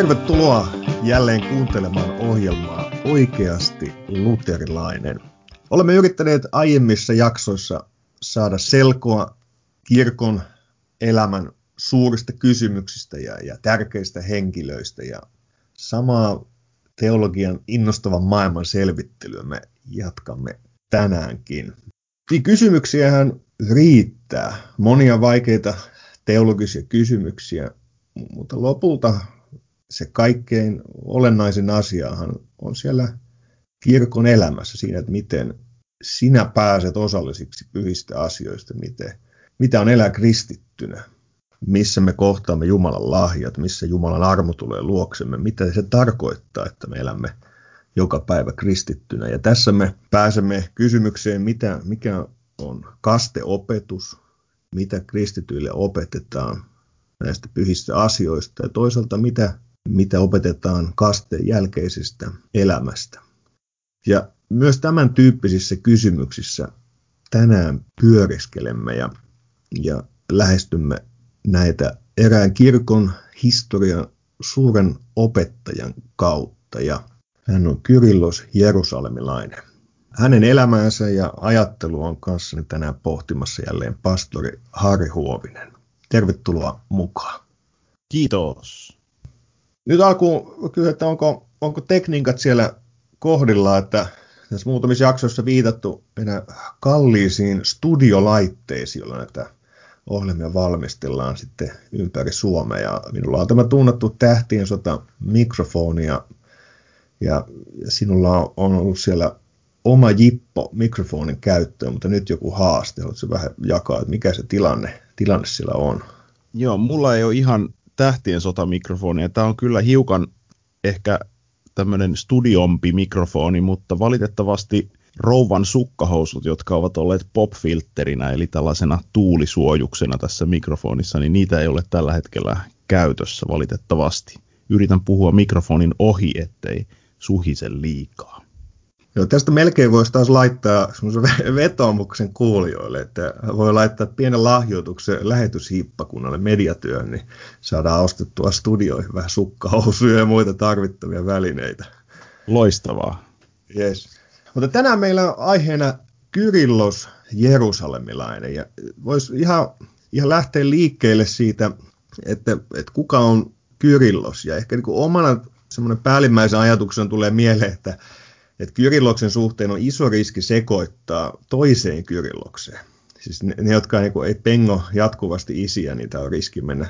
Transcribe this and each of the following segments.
Tervetuloa jälleen kuuntelemaan ohjelmaa Oikeasti luterilainen. Olemme yrittäneet aiemmissa jaksoissa saada selkoa kirkon elämän suurista kysymyksistä ja, ja tärkeistä henkilöistä ja samaa teologian innostavan maailman selvittelyä me jatkamme tänäänkin. Niin kysymyksiähän riittää, monia vaikeita teologisia kysymyksiä, mutta lopulta se kaikkein olennaisin asiahan on siellä kirkon elämässä siinä, että miten sinä pääset osallisiksi pyhistä asioista, miten, mitä on elää kristittynä, missä me kohtaamme Jumalan lahjat, missä Jumalan armo tulee luoksemme, mitä se tarkoittaa, että me elämme joka päivä kristittynä. Ja tässä me pääsemme kysymykseen, mitä, mikä on kasteopetus, mitä kristityille opetetaan näistä pyhistä asioista ja toisaalta mitä, mitä opetetaan kasteen jälkeisestä elämästä. Ja myös tämän tyyppisissä kysymyksissä tänään pyöriskelemme ja, ja lähestymme näitä erään kirkon historian suuren opettajan kautta. Ja hän on Kyrillos Jerusalemilainen. Hänen elämäänsä ja ajattelu on kanssani tänään pohtimassa jälleen pastori Harri Huovinen. Tervetuloa mukaan. Kiitos. Nyt alkuun kysyä, että onko, onko tekniikat siellä kohdilla, että tässä muutamissa jaksoissa viitattu meidän kalliisiin studiolaitteisiin, joilla näitä ohjelmia valmistellaan sitten ympäri Suomea. Ja minulla on tämä tunnettu tähtien sota mikrofoni ja, ja sinulla on ollut siellä oma jippo mikrofonin käyttöön, mutta nyt joku haaste. Haluatko vähän jakaa, että mikä se tilanne, tilanne siellä on? Joo, mulla ei ole ihan tähtien sota-mikrofoni. Tämä on kyllä hiukan ehkä tämmöinen studiompi mikrofoni, mutta valitettavasti rouvan sukkahousut, jotka ovat olleet popfilterinä, eli tällaisena tuulisuojuksena tässä mikrofonissa, niin niitä ei ole tällä hetkellä käytössä valitettavasti. Yritän puhua mikrofonin ohi, ettei suhisen liikaa. Joo, tästä melkein voisi taas laittaa semmoisen vetoomuksen kuulijoille, että voi laittaa pienen lahjoituksen lähetyshiippakunnalle mediatyön, niin saadaan ostettua studioihin vähän sukkahousuja ja muita tarvittavia välineitä. Loistavaa. Yes. Mutta tänään meillä on aiheena Kyrillos Jerusalemilainen ja voisi ihan, ihan lähteä liikkeelle siitä, että, että kuka on Kyrillos ja ehkä niin kuin omana semmoinen päällimmäisen ajatuksen tulee mieleen, että että Kyrilloksen suhteen on iso riski sekoittaa toiseen Kyrillokseen. Siis ne, ne jotka niin kuin, ei pengo jatkuvasti isiä, niin tämä on riski mennä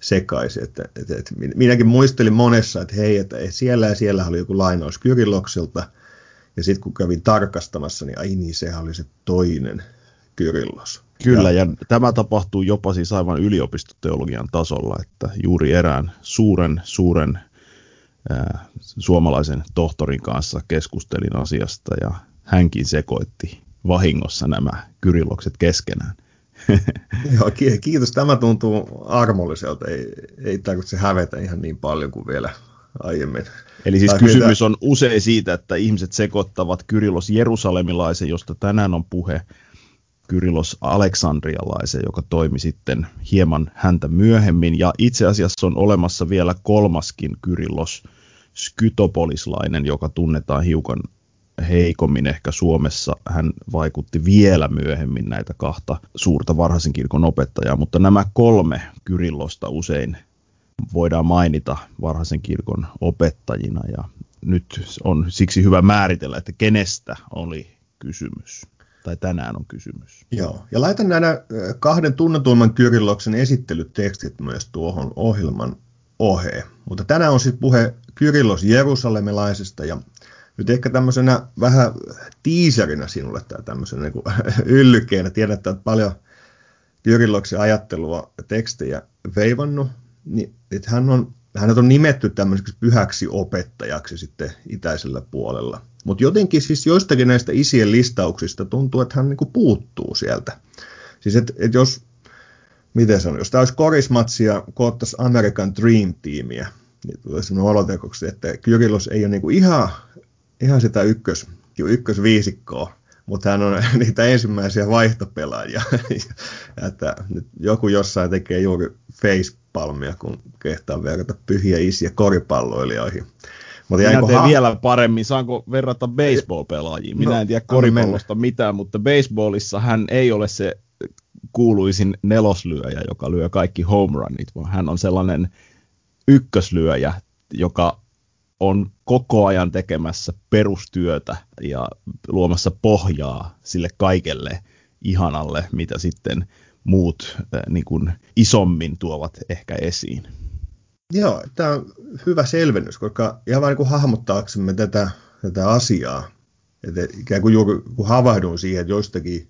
sekaisin. Että, että, että minäkin muistelin monessa, että hei, että siellä ja siellä oli joku lainaus Kyrillokselta, ja sitten kun kävin tarkastamassa, niin ai niin, sehän oli se toinen Kyrillos. Kyllä, ja, ja tämä tapahtuu jopa siis aivan yliopistoteologian tasolla, että juuri erään suuren, suuren suomalaisen tohtorin kanssa keskustelin asiasta ja hänkin sekoitti vahingossa nämä kyrillokset keskenään. Joo, kiitos. Tämä tuntuu armolliselta. Ei, ei tarvitse hävetä ihan niin paljon kuin vielä aiemmin. Eli siis kysymys on usein siitä, että ihmiset sekoittavat Kyrillos Jerusalemilaisen, josta tänään on puhe, Kyrillos Aleksandrialaisen, joka toimi sitten hieman häntä myöhemmin. Ja itse asiassa on olemassa vielä kolmaskin Kyrillos, skytopolislainen, joka tunnetaan hiukan heikommin ehkä Suomessa. Hän vaikutti vielä myöhemmin näitä kahta suurta varhaisen kirkon opettajaa, mutta nämä kolme Kyrillosta usein voidaan mainita varhaisen kirkon opettajina ja nyt on siksi hyvä määritellä, että kenestä oli kysymys tai tänään on kysymys. Joo, ja laitan nämä kahden tunnetuimman Kyrilloksen esittelytekstit myös tuohon ohjelman oheen. Mutta tänään on sitten puhe Kyrillos Jerusalemilaisesta ja nyt ehkä tämmöisenä vähän tiiserinä sinulle tai tämmöisenä niin yllykeenä. Tiedän, että olet paljon Kyrilloksen ajattelua ja tekstejä veivannut, niin että hän on, hänet on nimetty tämmöiseksi pyhäksi opettajaksi sitten itäisellä puolella. Mutta jotenkin siis joistakin näistä isien listauksista tuntuu, että hän niinku puuttuu sieltä. Siis että et jos, miten sanon, jos tämä olisi korismatsia, koottaisiin American Dream-tiimiä, niin tulee sellainen olotekoksi, että Kyrillos ei ole niinku ihan, ihan sitä ykkös, ykkösviisikkoa, mutta hän on niitä ensimmäisiä vaihtopelaajia. että nyt joku jossain tekee juuri face napalmia, kun kehtaa verrata pyhiä isiä koripalloilijoihin. Mutta Minä teen ha- vielä paremmin. Saanko verrata baseball-pelaajiin? Minä no, en tiedä koripallosta mitään, mutta baseballissa hän ei ole se kuuluisin neloslyöjä, joka lyö kaikki home runit, vaan hän on sellainen ykköslyöjä, joka on koko ajan tekemässä perustyötä ja luomassa pohjaa sille kaikelle ihanalle, mitä sitten muut niin kuin isommin tuovat ehkä esiin. Joo, tämä on hyvä selvennys, koska ihan vain niin hahmottaaksemme tätä, tätä asiaa, että ikään kuin juuri kun havahdun siihen, että joistakin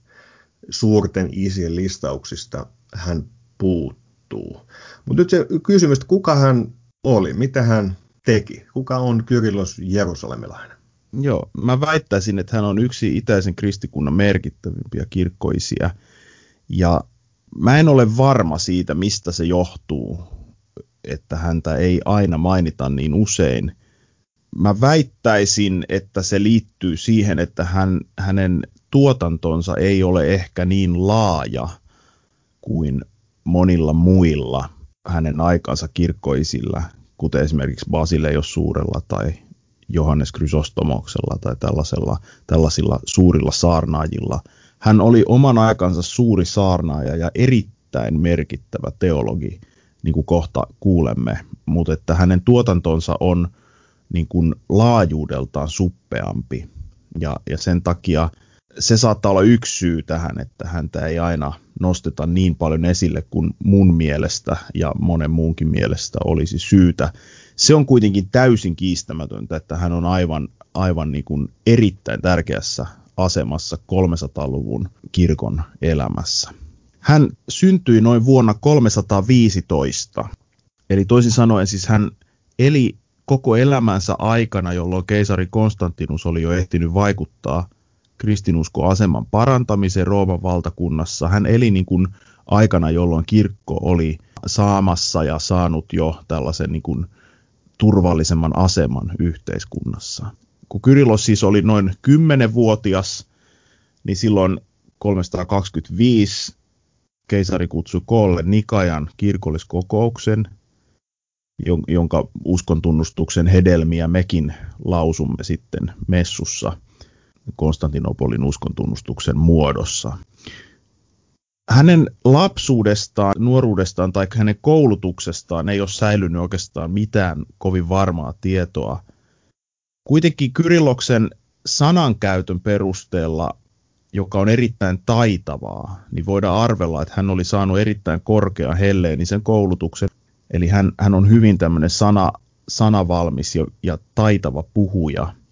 suurten isien listauksista hän puuttuu. Mutta nyt se kysymys, että kuka hän oli, mitä hän teki, kuka on Kyrillos Jerusalemilainen? Joo, mä väittäisin, että hän on yksi itäisen kristikunnan merkittävimpiä kirkkoisia. Ja mä en ole varma siitä, mistä se johtuu, että häntä ei aina mainita niin usein. Mä väittäisin, että se liittyy siihen, että hän, hänen tuotantonsa ei ole ehkä niin laaja kuin monilla muilla hänen aikansa kirkkoisilla, kuten esimerkiksi Basileios suurella tai Johannes Chrysostomoksella tai tällaisella, tällaisilla suurilla saarnaajilla. Hän oli oman aikansa suuri saarnaaja ja erittäin merkittävä teologi, niin kuin kohta kuulemme, mutta että hänen tuotantonsa on niin kuin laajuudeltaan suppeampi ja, ja sen takia – se saattaa olla yksi syy tähän, että häntä ei aina nosteta niin paljon esille kuin mun mielestä ja monen muunkin mielestä olisi syytä. Se on kuitenkin täysin kiistämätöntä, että hän on aivan, aivan niin kuin erittäin tärkeässä asemassa 300-luvun kirkon elämässä. Hän syntyi noin vuonna 315, eli toisin sanoen siis hän eli koko elämänsä aikana, jolloin keisari Konstantinus oli jo ehtinyt vaikuttaa kristinuskoaseman parantamiseen Rooman valtakunnassa. Hän eli niin kuin aikana, jolloin kirkko oli saamassa ja saanut jo tällaisen niin kuin turvallisemman aseman yhteiskunnassa. Kun Kyrilos siis oli noin 10-vuotias, niin silloin 325 keisari kutsui koolle Nikajan kirkolliskokouksen, jonka uskontunnustuksen hedelmiä mekin lausumme sitten messussa – Konstantinopolin uskontunnustuksen muodossa. Hänen lapsuudestaan, nuoruudestaan tai hänen koulutuksestaan ei ole säilynyt oikeastaan mitään kovin varmaa tietoa. Kuitenkin Kyrilloksen sanankäytön perusteella, joka on erittäin taitavaa, niin voidaan arvella, että hän oli saanut erittäin korkean helleenisen koulutuksen. Eli hän, hän on hyvin tämmöinen sana, sanavalmis ja, ja taitava puhuja –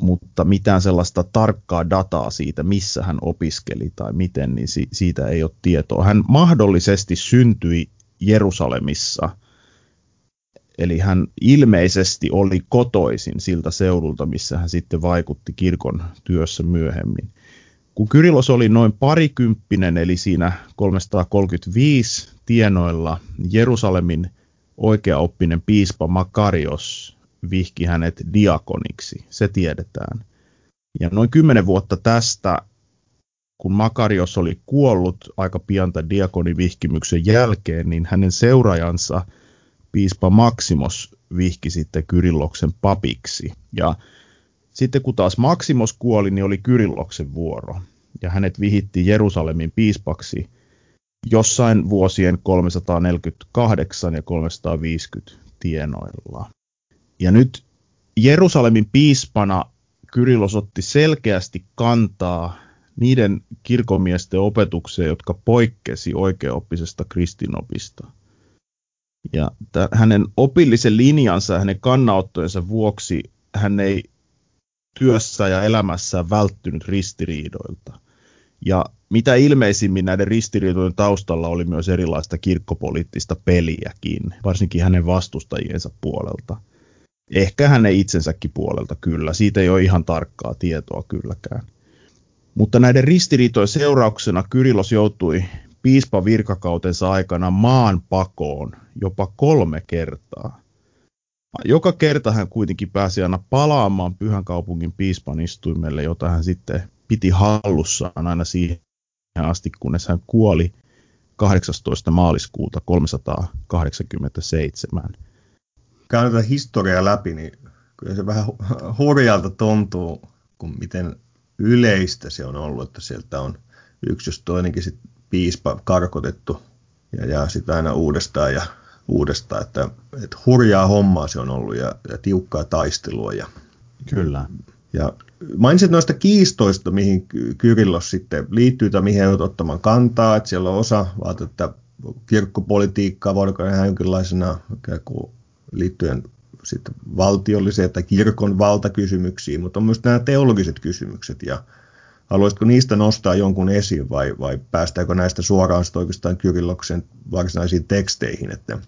mutta mitään sellaista tarkkaa dataa siitä, missä hän opiskeli tai miten, niin si- siitä ei ole tietoa. Hän mahdollisesti syntyi Jerusalemissa, eli hän ilmeisesti oli kotoisin siltä seudulta, missä hän sitten vaikutti kirkon työssä myöhemmin. Kun Kyrilos oli noin parikymppinen, eli siinä 335 tienoilla, Jerusalemin oikeaoppinen piispa Makarios vihki hänet diakoniksi, se tiedetään. Ja noin kymmenen vuotta tästä, kun Makarios oli kuollut aika pian tämän diakonivihkimyksen jälkeen, niin hänen seuraajansa piispa Maksimos vihki sitten Kyrilloksen papiksi. Ja sitten kun taas Maksimos kuoli, niin oli Kyrilloksen vuoro. Ja hänet vihittiin Jerusalemin piispaksi jossain vuosien 348 ja 350 tienoilla. Ja nyt Jerusalemin piispana Kyrilos otti selkeästi kantaa niiden kirkomiesten opetukseen, jotka poikkesi oikeaoppisesta kristinopista. Ja t- hänen opillisen linjansa ja hänen kannanottojensa vuoksi hän ei työssä ja elämässään välttynyt ristiriidoilta. Ja mitä ilmeisimmin näiden ristiriitojen taustalla oli myös erilaista kirkkopoliittista peliäkin, varsinkin hänen vastustajiensa puolelta – Ehkä hänen itsensäkin puolelta kyllä, siitä ei ole ihan tarkkaa tietoa kylläkään. Mutta näiden ristiriitojen seurauksena Kyrilos joutui piispan virkakautensa aikana maan pakoon jopa kolme kertaa. Joka kerta hän kuitenkin pääsi aina palaamaan pyhän kaupungin piispan istuimelle, jota hän sitten piti hallussaan aina siihen asti, kunnes hän kuoli 18. maaliskuuta 387. Käyn tätä historiaa läpi, niin kyllä se vähän hurjalta tuntuu, kun miten yleistä se on ollut, että sieltä on yksi jos toinenkin sit piispa karkotettu ja, ja sitten aina uudestaan ja uudestaan, että, että hurjaa hommaa se on ollut ja, ja tiukkaa taistelua. Ja, Kyllä. Ja mainitsit noista kiistoista, mihin Kyrillos sitten liittyy tai mihin joudut ottamaan kantaa, että siellä on osa vaat, että kirkkopolitiikkaa voidaanko nähdä jonkinlaisena liittyen sitten valtiolliseen tai kirkon valtakysymyksiin, mutta on myös nämä teologiset kysymykset ja haluaisitko niistä nostaa jonkun esiin vai, vai päästäänkö näistä suoraan oikeastaan Kyrilloksen varsinaisiin teksteihin, että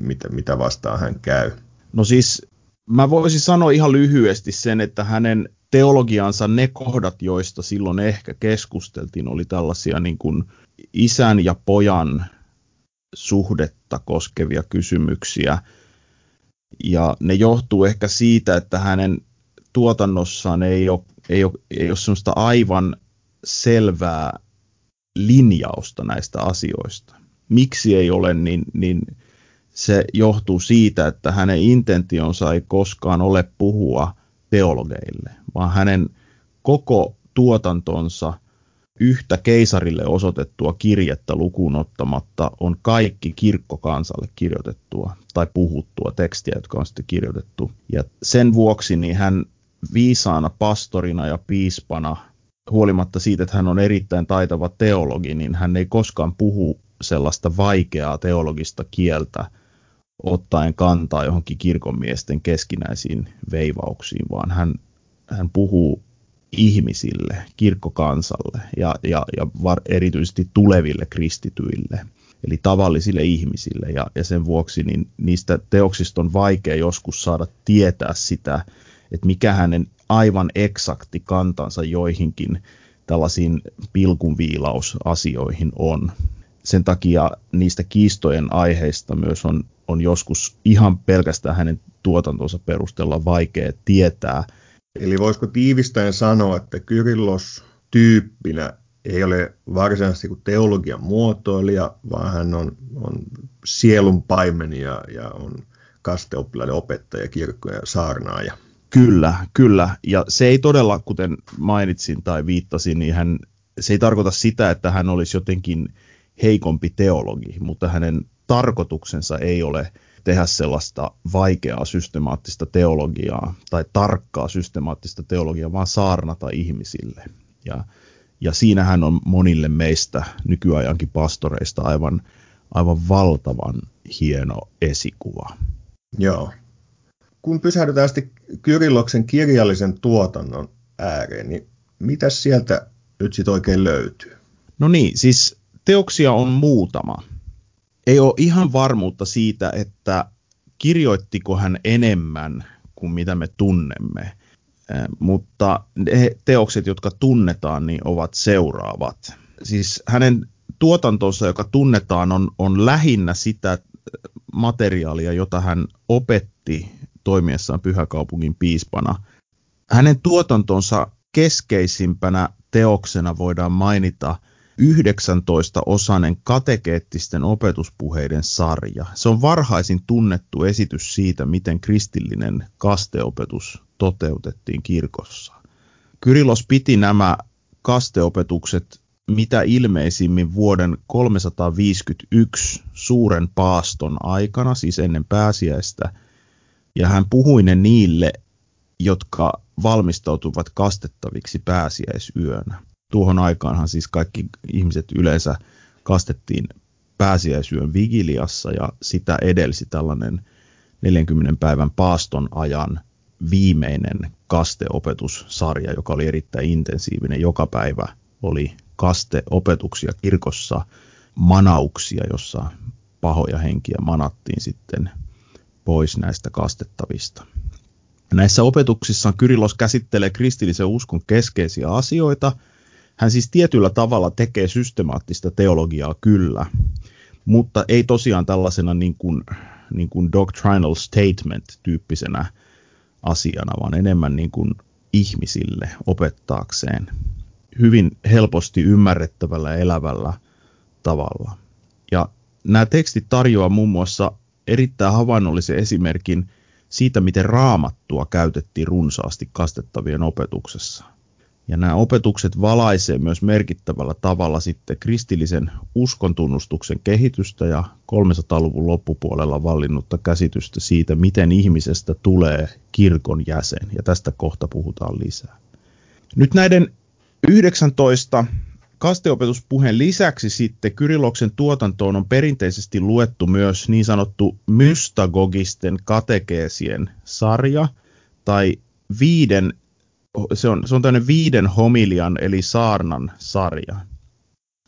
mitä, mitä vastaan hän käy? No siis mä voisin sanoa ihan lyhyesti sen, että hänen teologiansa ne kohdat, joista silloin ehkä keskusteltiin, oli tällaisia niin kuin isän ja pojan suhdetta koskevia kysymyksiä. Ja ne johtuu ehkä siitä, että hänen tuotannossaan ei ole, ei ole, ei ole sellaista aivan selvää linjausta näistä asioista. Miksi ei ole, niin, niin se johtuu siitä, että hänen intentionsa ei koskaan ole puhua teologeille, vaan hänen koko tuotantonsa yhtä keisarille osoitettua kirjettä lukuun ottamatta on kaikki kirkkokansalle kirjoitettua tai puhuttua tekstiä, jotka on sitten kirjoitettu. Ja sen vuoksi niin hän viisaana pastorina ja piispana, huolimatta siitä, että hän on erittäin taitava teologi, niin hän ei koskaan puhu sellaista vaikeaa teologista kieltä, ottaen kantaa johonkin kirkonmiesten keskinäisiin veivauksiin, vaan hän, hän puhuu ihmisille, kirkkokansalle ja, ja, ja var, erityisesti tuleville kristityille, eli tavallisille ihmisille. Ja, ja sen vuoksi niin niistä teoksista on vaikea joskus saada tietää sitä, että mikä hänen aivan eksakti kantansa joihinkin tällaisiin pilkunviilausasioihin on. Sen takia niistä kiistojen aiheista myös on on joskus ihan pelkästään hänen tuotantonsa perusteella vaikea tietää. Eli voisiko tiivistäen sanoa, että Kyrillos tyyppinä ei ole varsinaisesti kuin teologian muotoilija, vaan hän on, on sielun paimen ja, ja on kasteoppilaiden opettaja, kirkkoja saarnaaja. Kyllä, kyllä. Ja se ei todella, kuten mainitsin tai viittasin, niin hän, se ei tarkoita sitä, että hän olisi jotenkin heikompi teologi, mutta hänen tarkoituksensa ei ole tehdä sellaista vaikeaa systemaattista teologiaa tai tarkkaa systemaattista teologiaa, vaan saarnata ihmisille. Ja, ja siinähän on monille meistä nykyajankin pastoreista aivan, aivan valtavan hieno esikuva. Joo. Kun pysähdytään sitten Kyrilloksen kirjallisen tuotannon ääreen, niin mitä sieltä nyt sitten oikein löytyy? No niin, siis teoksia on muutama ei ole ihan varmuutta siitä, että kirjoittiko hän enemmän kuin mitä me tunnemme, mutta ne teokset, jotka tunnetaan, niin ovat seuraavat. Siis hänen tuotantonsa, joka tunnetaan, on, on lähinnä sitä materiaalia, jota hän opetti toimiessaan pyhäkaupungin piispana. Hänen tuotantonsa keskeisimpänä teoksena voidaan mainita – 19-osainen katekeettisten opetuspuheiden sarja. Se on varhaisin tunnettu esitys siitä, miten kristillinen kasteopetus toteutettiin kirkossa. Kyrilos piti nämä kasteopetukset mitä ilmeisimmin vuoden 351 suuren paaston aikana, siis ennen pääsiäistä, ja hän puhui ne niille, jotka valmistautuvat kastettaviksi pääsiäisyönä tuohon aikaanhan siis kaikki ihmiset yleensä kastettiin pääsiäisyön vigiliassa ja sitä edelsi tällainen 40 päivän paaston ajan viimeinen kasteopetussarja, joka oli erittäin intensiivinen. Joka päivä oli kasteopetuksia kirkossa, manauksia, jossa pahoja henkiä manattiin sitten pois näistä kastettavista. Näissä opetuksissa Kyrilos käsittelee kristillisen uskon keskeisiä asioita – hän siis tietyllä tavalla tekee systemaattista teologiaa kyllä, mutta ei tosiaan tällaisena niin kuin, niin kuin doctrinal statement-tyyppisenä asiana, vaan enemmän niin kuin ihmisille opettaakseen hyvin helposti ymmärrettävällä elävällä tavalla. Ja nämä tekstit tarjoaa muun muassa erittäin havainnollisen esimerkin siitä, miten raamattua käytettiin runsaasti kastettavien opetuksessa. Ja nämä opetukset valaisee myös merkittävällä tavalla sitten kristillisen uskontunnustuksen kehitystä ja 300-luvun loppupuolella vallinnutta käsitystä siitä, miten ihmisestä tulee kirkon jäsen. Ja tästä kohta puhutaan lisää. Nyt näiden 19 kasteopetuspuheen lisäksi sitten Kyriloksen tuotantoon on perinteisesti luettu myös niin sanottu mystagogisten katekeesien sarja tai viiden, se on, se on tämmöinen viiden homilian eli saarnan sarja.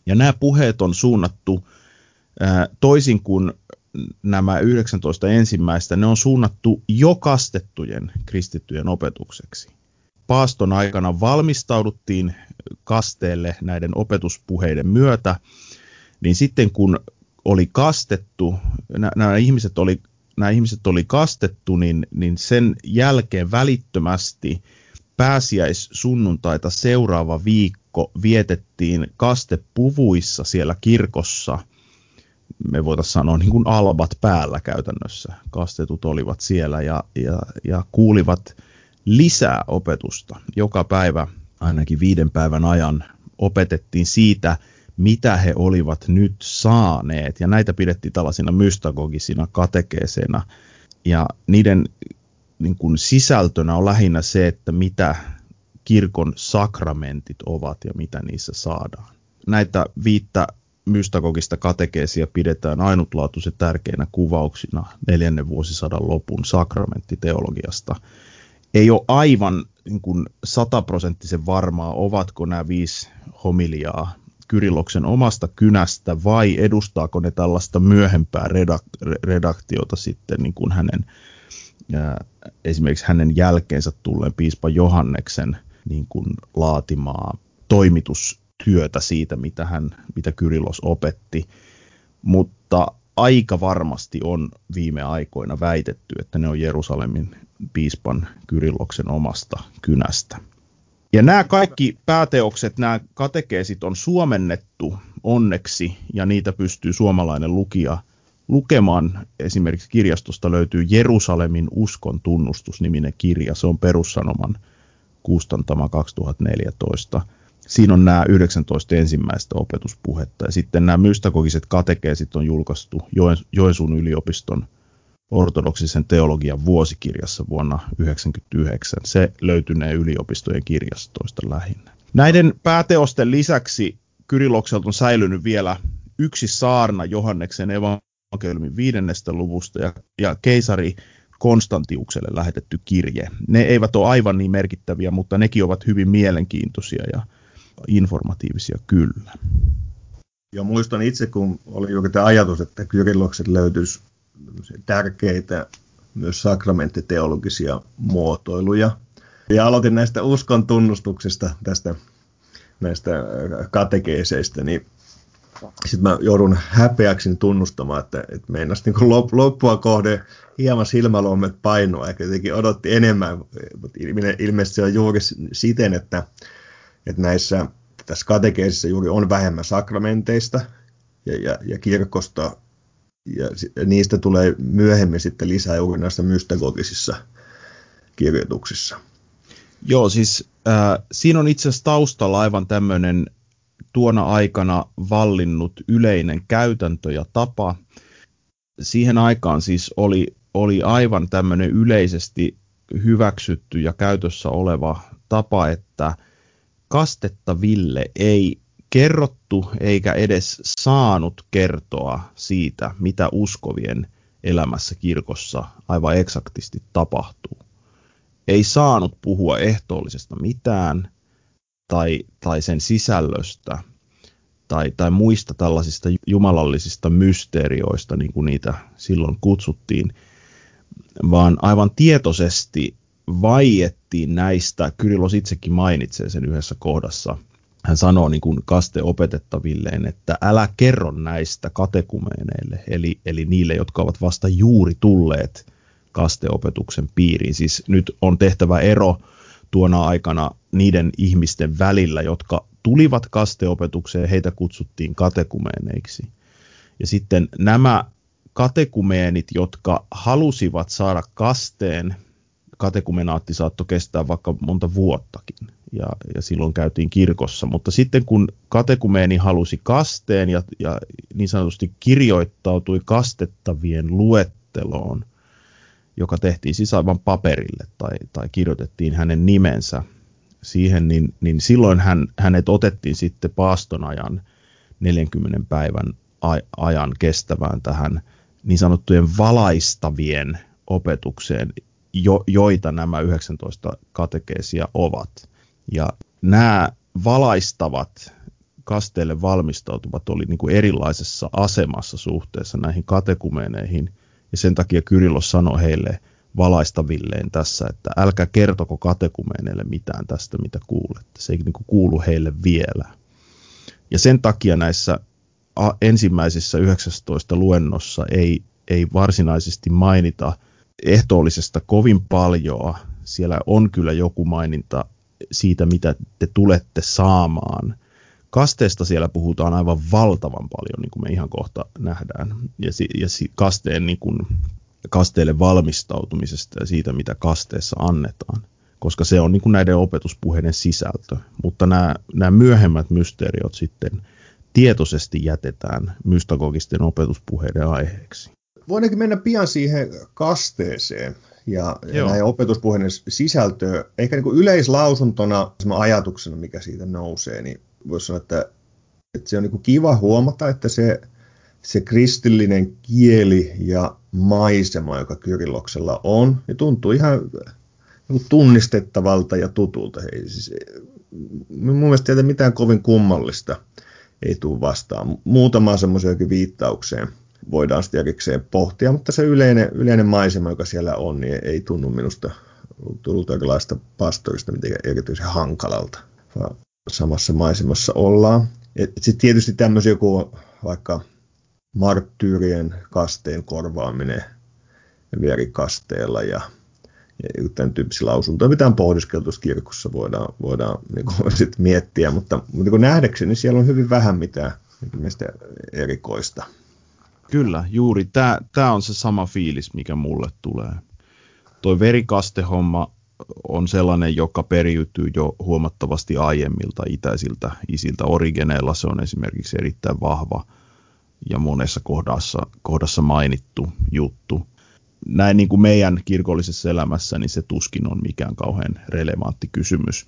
Ja nämä puheet on suunnattu ää, toisin kuin nämä 19 ensimmäistä, ne on suunnattu jo kastettujen kristittyjen opetukseksi paaston aikana valmistauduttiin kasteelle näiden opetuspuheiden myötä, niin sitten kun oli kastettu, nämä ihmiset oli, nämä ihmiset oli kastettu, niin, niin sen jälkeen välittömästi pääsiäissunnuntaita seuraava viikko vietettiin kastepuvuissa siellä kirkossa. Me voitaisiin sanoa niin kuin albat päällä käytännössä. Kastetut olivat siellä ja, ja, ja kuulivat lisää opetusta. Joka päivä ainakin viiden päivän ajan opetettiin siitä, mitä he olivat nyt saaneet. Ja näitä pidettiin tällaisina mystagogisina katekeeseina. Ja niiden niin kuin sisältönä on lähinnä se, että mitä kirkon sakramentit ovat ja mitä niissä saadaan. Näitä viittä mystagogista katekeesia pidetään ainutlaatuisen tärkeinä kuvauksina neljännen vuosisadan lopun sakramenttiteologiasta – ei ole aivan niin kuin sataprosenttisen varmaa, ovatko nämä viisi homiliaa Kyrilloksen omasta kynästä vai edustaako ne tällaista myöhempää redak- redaktiota sitten niin kuin hänen esimerkiksi hänen jälkeensä tulleen piispa Johanneksen niin kuin laatimaa toimitustyötä siitä, mitä, hän, mitä Kyrillos opetti. Mutta aika varmasti on viime aikoina väitetty, että ne on Jerusalemin piispan Kyrilloksen omasta kynästä. Ja nämä kaikki pääteokset, nämä katekeesit on suomennettu onneksi, ja niitä pystyy suomalainen lukija lukemaan. Esimerkiksi kirjastosta löytyy Jerusalemin uskon tunnustus-niminen kirja. Se on perussanoman kustantama 2014 siinä on nämä 19 ensimmäistä opetuspuhetta. Ja sitten nämä mystagogiset katekeesit on julkaistu Joensuun yliopiston ortodoksisen teologian vuosikirjassa vuonna 1999. Se löytynee yliopistojen kirjastoista lähinnä. Näiden pääteosten lisäksi Kyrilokselta on säilynyt vielä yksi saarna Johanneksen evankeliumin viidennestä luvusta ja, ja keisari Konstantiukselle lähetetty kirje. Ne eivät ole aivan niin merkittäviä, mutta nekin ovat hyvin mielenkiintoisia ja informatiivisia kyllä. Joo, muistan itse, kun oli juuri tämä ajatus, että Kyrillokset löytyisi tärkeitä myös sakramenttiteologisia muotoiluja. Ja aloitin näistä uskon tunnustuksista, tästä näistä katekeeseistä, niin sitten mä joudun häpeäksi tunnustamaan, että, että meinas niin loppua kohde hieman silmälommet painoa, ja jotenkin odotti enemmän, mutta ilmeisesti se on juuri siten, että että näissä tässä katekeisissa juuri on vähemmän sakramenteista ja, ja, ja kirkosta, ja, niistä tulee myöhemmin sitten lisää juuri näissä mystagogisissa kirjoituksissa. Joo, siis äh, siinä on itse asiassa taustalla aivan tämmöinen tuona aikana vallinnut yleinen käytäntö ja tapa. Siihen aikaan siis oli, oli aivan tämmöinen yleisesti hyväksytty ja käytössä oleva tapa, että – kastettaville ei kerrottu eikä edes saanut kertoa siitä, mitä uskovien elämässä kirkossa aivan eksaktisti tapahtuu. Ei saanut puhua ehtoollisesta mitään tai, tai sen sisällöstä tai, tai muista tällaisista jumalallisista mysteerioista, niin kuin niitä silloin kutsuttiin, vaan aivan tietoisesti vaiettiin näistä, Kyrilos itsekin mainitsee sen yhdessä kohdassa, hän sanoo niin kuin kaste opetettavilleen, että älä kerro näistä katekumeeneille, eli, eli niille, jotka ovat vasta juuri tulleet kasteopetuksen piiriin. Siis nyt on tehtävä ero tuona aikana niiden ihmisten välillä, jotka tulivat kasteopetukseen, heitä kutsuttiin katekumeeneiksi. Ja sitten nämä katekumeenit, jotka halusivat saada kasteen, katekumenaatti saattoi kestää vaikka monta vuottakin, ja, ja silloin käytiin kirkossa. Mutta sitten kun katekumeeni halusi kasteen ja, ja niin sanotusti kirjoittautui kastettavien luetteloon, joka tehtiin siis aivan paperille tai, tai kirjoitettiin hänen nimensä siihen, niin, niin silloin hän, hänet otettiin sitten paaston ajan 40 päivän ajan kestävään tähän niin sanottujen valaistavien opetukseen, jo, joita nämä 19 katekeesia ovat. Ja nämä valaistavat kasteelle valmistautuvat oli niin kuin erilaisessa asemassa suhteessa näihin katekumeeneihin, ja sen takia Kyrillos sanoi heille valaistavilleen tässä, että älkää kertoko katekumeeneille mitään tästä, mitä kuulette. Se ei niin kuin kuulu heille vielä. Ja sen takia näissä ensimmäisessä 19 luennossa ei, ei varsinaisesti mainita ehtoollisesta kovin paljon. Siellä on kyllä joku maininta siitä, mitä te tulette saamaan. Kasteesta siellä puhutaan aivan valtavan paljon, niin kuin me ihan kohta nähdään. Ja, si, ja si, kasteen niin kuin, kasteelle valmistautumisesta ja siitä, mitä kasteessa annetaan koska se on niin kuin näiden opetuspuheiden sisältö. Mutta nämä, nämä myöhemmät mysteriot sitten tietoisesti jätetään mystagogisten opetuspuheiden aiheeksi. Voidaankin mennä pian siihen kasteeseen ja, ja näiden opetuspuheiden sisältöön. Ehkä niin kuin yleislausuntona ajatuksena, mikä siitä nousee, niin voisi sanoa, että, että se on niin kuin kiva huomata, että se, se kristillinen kieli ja maisema, joka Kyrilloksella on, niin tuntuu ihan niin tunnistettavalta ja tutulta. Ei, siis, mun mielestä ei mitään kovin kummallista ei tule vastaan. Muutama semmoisiakin viittaukseen voidaan sitten erikseen pohtia, mutta se yleinen, yleinen maisema, joka siellä on, niin ei tunnu minusta tultaanlaista pastorista mitenkään erityisen hankalalta, vaan samassa maisemassa ollaan. Sitten tietysti tämmöisiä kuin vaikka marttyyrien kasteen korvaaminen verikasteella ja ja tämän tyyppisiä lausuntoja, mitä on pohdiskeltu kirkossa, voidaan, voidaan niin kuin, sit miettiä, mutta, mutta niin nähdäkseni siellä on hyvin vähän mitään niin erikoista. Kyllä, juuri. Tämä, on se sama fiilis, mikä mulle tulee. Toi verikastehomma on sellainen, joka periytyy jo huomattavasti aiemmilta itäisiltä isiltä. Origeneella se on esimerkiksi erittäin vahva ja monessa kohdassa, kohdassa mainittu juttu näin niin kuin meidän kirkollisessa elämässä, niin se tuskin on mikään kauhean relevantti kysymys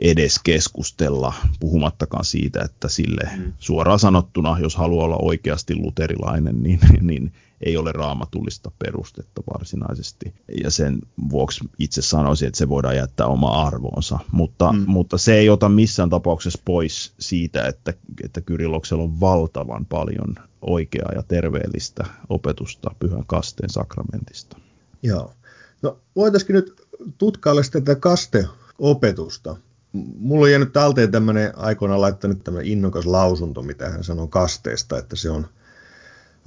edes keskustella, puhumattakaan siitä, että sille mm. suoraan sanottuna, jos haluaa olla oikeasti luterilainen, niin, niin ei ole raamatullista perustetta varsinaisesti. Ja sen vuoksi itse sanoisin, että se voidaan jättää oma arvoonsa. Mutta, mm. mutta se ei ota missään tapauksessa pois siitä, että, että Kyrilloksella on valtavan paljon oikeaa ja terveellistä opetusta pyhän kasteen sakramentista. Joo. No voitaisiin nyt tutkailla tätä kasteopetusta. Mulla on jäänyt talteen tämmöinen aikoinaan laittanut tämmöinen innokas lausunto, mitä hän sanoo kasteesta, että se on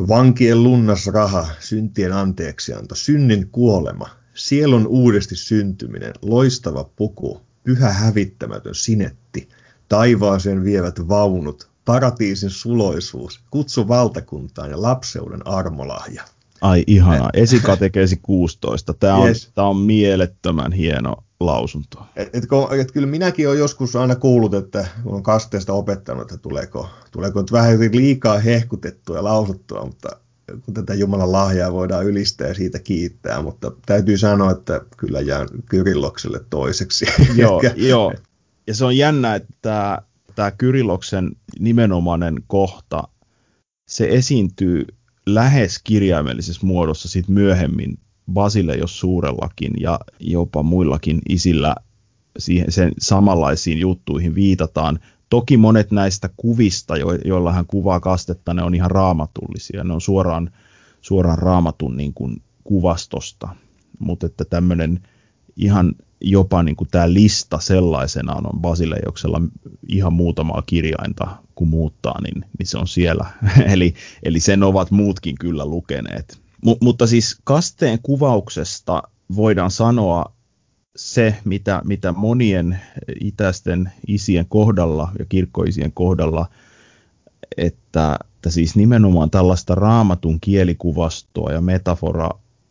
vankien lunnas raha, syntien anteeksianto, synnin kuolema, sielun uudesti syntyminen, loistava puku, pyhä hävittämätön sinetti, taivaaseen vievät vaunut, paratiisin suloisuus, kutsu valtakuntaan ja lapseuden armolahja. Ai ihana, esikatekeesi 16. Tämä on, yes. tämä on mielettömän hieno lausunto. Et, et, et, kyllä minäkin olen joskus aina kuullut, että olen kasteesta opettanut, että tuleeko, tuleeko nyt vähän liikaa hehkutettua ja lausuttua, mutta kun tätä Jumalan lahjaa voidaan ylistää ja siitä kiittää, mutta täytyy sanoa, että kyllä jään Kyrillokselle toiseksi. Joo, joo. ja se on jännä, että tämä Kyrilloksen nimenomainen kohta, se esiintyy lähes kirjaimellisessä muodossa sit myöhemmin Basille jos suurellakin ja jopa muillakin isillä siihen, sen samanlaisiin juttuihin viitataan. Toki monet näistä kuvista, jo, joilla hän kuvaa kastetta, ne on ihan raamatullisia. Ne on suoraan, suoraan raamatun niin kuin kuvastosta. Mutta että tämmöinen ihan jopa niin kuin tämä lista sellaisenaan on Basileijoksella ihan muutamaa kirjainta, kun muuttaa, niin, niin se on siellä. eli, eli sen ovat muutkin kyllä lukeneet. M- mutta siis kasteen kuvauksesta voidaan sanoa se, mitä, mitä monien itäisten isien kohdalla ja kirkkoisien kohdalla, että että siis nimenomaan tällaista raamatun kielikuvastoa ja metafora,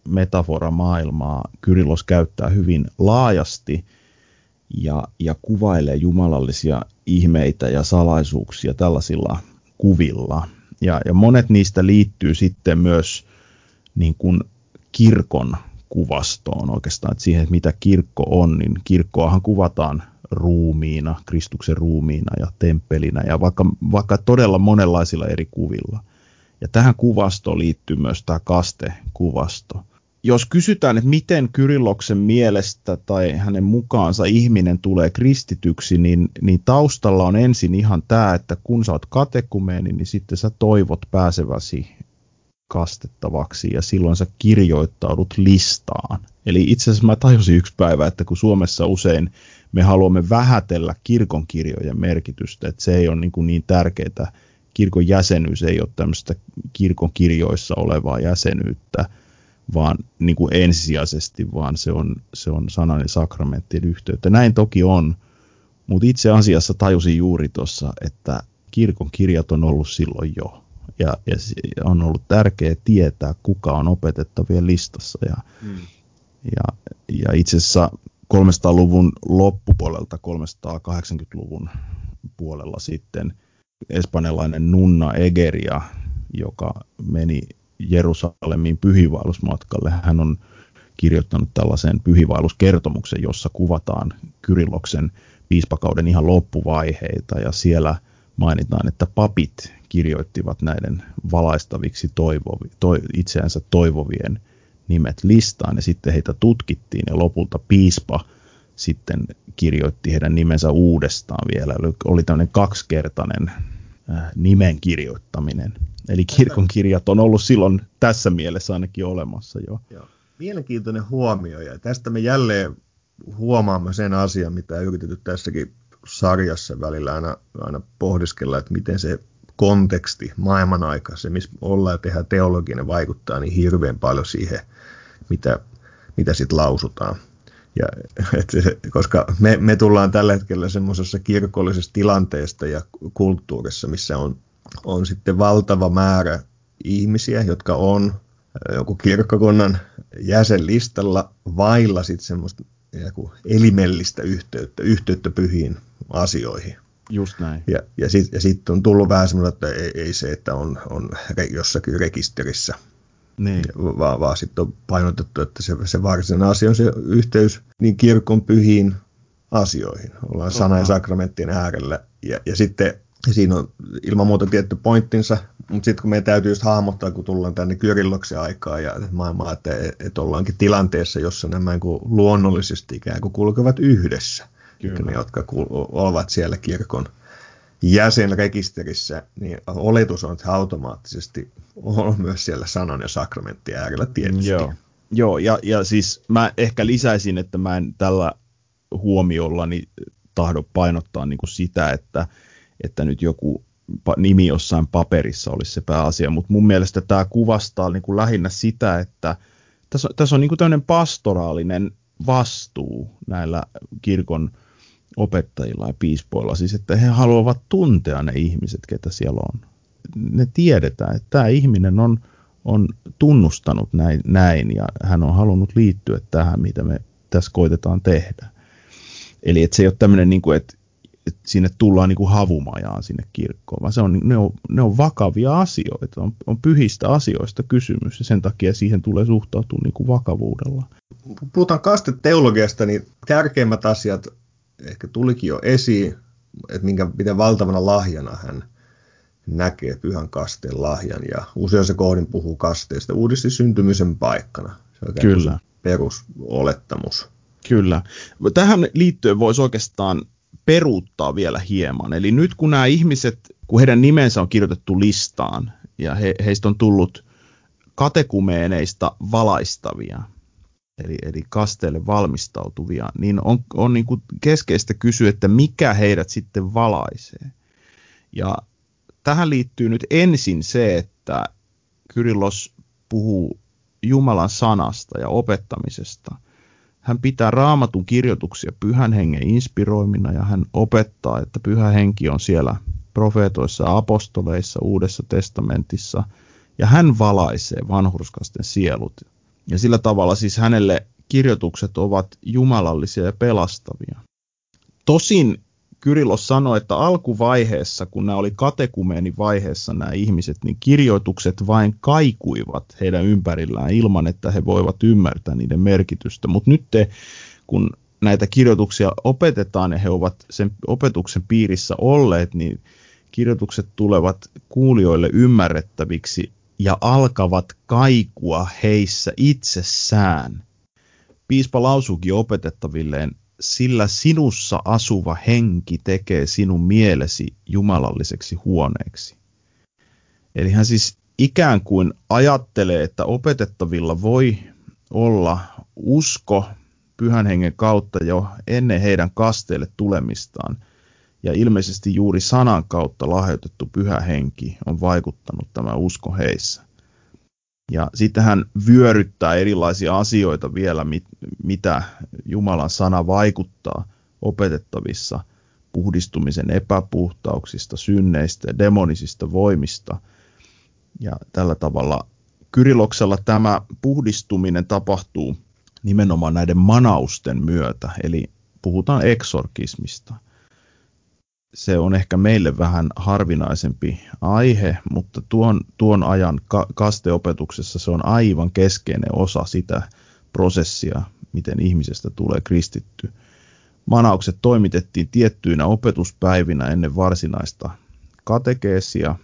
metaforamaailmaa Kyrillos käyttää hyvin laajasti ja, ja kuvailee jumalallisia ihmeitä ja salaisuuksia tällaisilla kuvilla. Ja, ja monet niistä liittyy sitten myös niin kuin kirkon kuvastoon oikeastaan, että siihen, että mitä kirkko on, niin kirkkoahan kuvataan ruumiina, Kristuksen ruumiina ja temppelinä ja vaikka, vaikka todella monenlaisilla eri kuvilla. Ja tähän kuvastoon liittyy myös tämä kastekuvasto. Jos kysytään, että miten Kyrilloksen mielestä tai hänen mukaansa ihminen tulee kristityksi, niin, niin taustalla on ensin ihan tämä, että kun sä oot katekumeeni, niin sitten sä toivot pääseväsi kastettavaksi ja silloin sä kirjoittaudut listaan. Eli itse asiassa mä tajusin yksi päivä, että kun Suomessa usein me haluamme vähätellä kirkonkirjojen merkitystä, että se ei ole niin, kuin niin tärkeää, kirkon jäsenyys ei ole tämmöistä kirkon kirjoissa olevaa jäsenyyttä, vaan niin kuin ensisijaisesti, vaan se on, se on sanan ja sakramenttien yhteyttä. Näin toki on, mutta itse asiassa tajusin juuri tuossa, että kirkon kirjat on ollut silloin jo. Ja, ja on ollut tärkeää tietää, kuka on opetettavien listassa. Ja, mm. ja, ja itse asiassa 300-luvun loppupuolelta 380-luvun puolella sitten espanjalainen nunna Egeria, joka meni Jerusalemiin pyhivaellusmatkalle. Hän on kirjoittanut tällaisen pyhivailuskertomuksen, jossa kuvataan Kyrilloksen piispakauden ihan loppuvaiheita ja siellä mainitaan, että papit kirjoittivat näiden valaistaviksi toivovi, to, itseänsä toivovien nimet listaan ja sitten heitä tutkittiin ja lopulta piispa sitten kirjoitti heidän nimensä uudestaan vielä. Eli oli tämmöinen kaksikertainen äh, nimen kirjoittaminen. Eli kirkon kirjat on ollut silloin tässä mielessä ainakin olemassa jo. Joo. Mielenkiintoinen huomio ja tästä me jälleen huomaamme sen asian, mitä yritetty tässäkin sarjassa välillä aina, aina pohdiskella, että miten se konteksti, maailman aika, se missä ollaan ja tehdään teologinen vaikuttaa niin hirveän paljon siihen, mitä, mitä sitten lausutaan. Ja, et, koska me, me tullaan tällä hetkellä semmoisessa kirkollisessa tilanteesta ja kulttuurissa, missä on, on sitten valtava määrä ihmisiä, jotka on joku kirkkokunnan jäsenlistalla vailla sitten semmoista elimellistä yhteyttä, yhteyttä pyhiin asioihin. Just näin. Ja, ja sitten sit on tullut vähän semmoinen, että ei, ei se, että on, on jossakin rekisterissä, niin. vaan, vaan sitten on painotettu, että se, se varsinainen asia on se yhteys niin kirkon pyhiin asioihin. Ollaan Totta. sana- ja sakramenttien äärellä. Ja, ja sitten siinä on ilman muuta tietty pointtinsa, mutta sitten kun meidän täytyy just hahmottaa, kun tullaan tänne Kyrilloksen aikaa ja maailmaa, että, että ollaankin tilanteessa, jossa nämä niin kuin luonnollisesti ikään kuin kulkevat yhdessä. Kyllä. Ne, jotka ovat siellä kirkon jäsenrekisterissä, niin oletus on, että automaattisesti on myös siellä sanan ja sakramenttien äärellä tietysti. Joo, Joo ja, ja siis mä ehkä lisäisin, että mä en tällä huomiollani tahdo painottaa niin kuin sitä, että, että nyt joku nimi jossain paperissa olisi se pääasia, mutta mun mielestä tämä kuvastaa niin kuin lähinnä sitä, että tässä on, tässä on niin kuin tämmöinen pastoraalinen vastuu näillä kirkon opettajilla ja piispoilla, siis että he haluavat tuntea ne ihmiset, ketä siellä on. Ne tiedetään, että tämä ihminen on, on tunnustanut näin, näin ja hän on halunnut liittyä tähän, mitä me tässä koitetaan tehdä. Eli että se ei ole tämmöinen, niin kuin, että, että sinne tullaan niin kuin havumajaan sinne kirkkoon, vaan se on, ne, on, ne on vakavia asioita, on, on pyhistä asioista kysymys ja sen takia siihen tulee suhtautua niin kuin vakavuudella. Puhutaan kasteteologiasta, niin tärkeimmät asiat ehkä tulikin jo esiin, että minkä, miten valtavana lahjana hän näkee pyhän kasteen lahjan. Ja useassa kohdin puhuu kasteesta uudesti syntymisen paikkana. Se on Kyllä. perusolettamus. Kyllä. Tähän liittyen voisi oikeastaan peruuttaa vielä hieman. Eli nyt kun nämä ihmiset, kun heidän nimensä on kirjoitettu listaan ja he, heistä on tullut katekumeeneista valaistavia, eli, eli kasteelle valmistautuvia, niin on, on niin kuin keskeistä kysyä, että mikä heidät sitten valaisee. Ja tähän liittyy nyt ensin se, että Kyrillos puhuu Jumalan sanasta ja opettamisesta. Hän pitää raamatun kirjoituksia pyhän hengen inspiroimina ja hän opettaa, että pyhä henki on siellä profeetoissa apostoleissa Uudessa testamentissa, ja hän valaisee vanhurskasten sielut. Ja sillä tavalla siis hänelle kirjoitukset ovat jumalallisia ja pelastavia. Tosin Kyrilos sanoi, että alkuvaiheessa, kun nämä oli katekumeenivaiheessa nämä ihmiset, niin kirjoitukset vain kaikuivat heidän ympärillään ilman, että he voivat ymmärtää niiden merkitystä. Mutta nyt te, kun näitä kirjoituksia opetetaan ja he ovat sen opetuksen piirissä olleet, niin kirjoitukset tulevat kuulijoille ymmärrettäviksi ja alkavat kaikua heissä itsessään. Piispa lausuukin opetettavilleen, sillä sinussa asuva henki tekee sinun mielesi jumalalliseksi huoneeksi. Eli hän siis ikään kuin ajattelee, että opetettavilla voi olla usko pyhän hengen kautta jo ennen heidän kasteelle tulemistaan. Ja ilmeisesti juuri sanan kautta lahjoitettu pyhä henki on vaikuttanut tämä usko heissä. Ja sitten hän vyöryttää erilaisia asioita vielä, mit, mitä Jumalan sana vaikuttaa opetettavissa puhdistumisen epäpuhtauksista, synneistä ja demonisista voimista. Ja tällä tavalla Kyriloksella tämä puhdistuminen tapahtuu nimenomaan näiden manausten myötä, eli puhutaan eksorkismista – se on ehkä meille vähän harvinaisempi aihe, mutta tuon, tuon ajan ka- kasteopetuksessa se on aivan keskeinen osa sitä prosessia, miten ihmisestä tulee kristitty. Manaukset toimitettiin tiettyinä opetuspäivinä ennen varsinaista katekeesia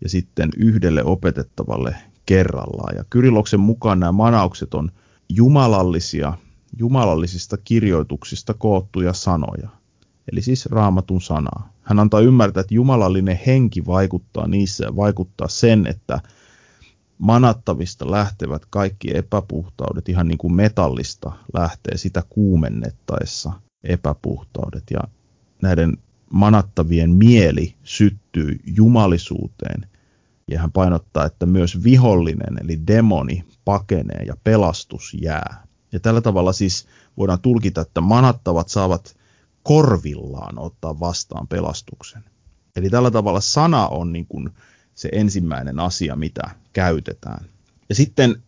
ja sitten yhdelle opetettavalle kerrallaan. Ja Kyriloksen mukaan nämä manaukset on jumalallisia, jumalallisista kirjoituksista koottuja sanoja – eli siis raamatun sanaa. Hän antaa ymmärtää, että jumalallinen henki vaikuttaa niissä ja vaikuttaa sen, että manattavista lähtevät kaikki epäpuhtaudet, ihan niin kuin metallista lähtee sitä kuumennettaessa epäpuhtaudet. Ja näiden manattavien mieli syttyy jumalisuuteen. Ja hän painottaa, että myös vihollinen eli demoni pakenee ja pelastus jää. Ja tällä tavalla siis voidaan tulkita, että manattavat saavat korvillaan ottaa vastaan pelastuksen. Eli tällä tavalla sana on niin kuin se ensimmäinen asia, mitä käytetään. Ja sitten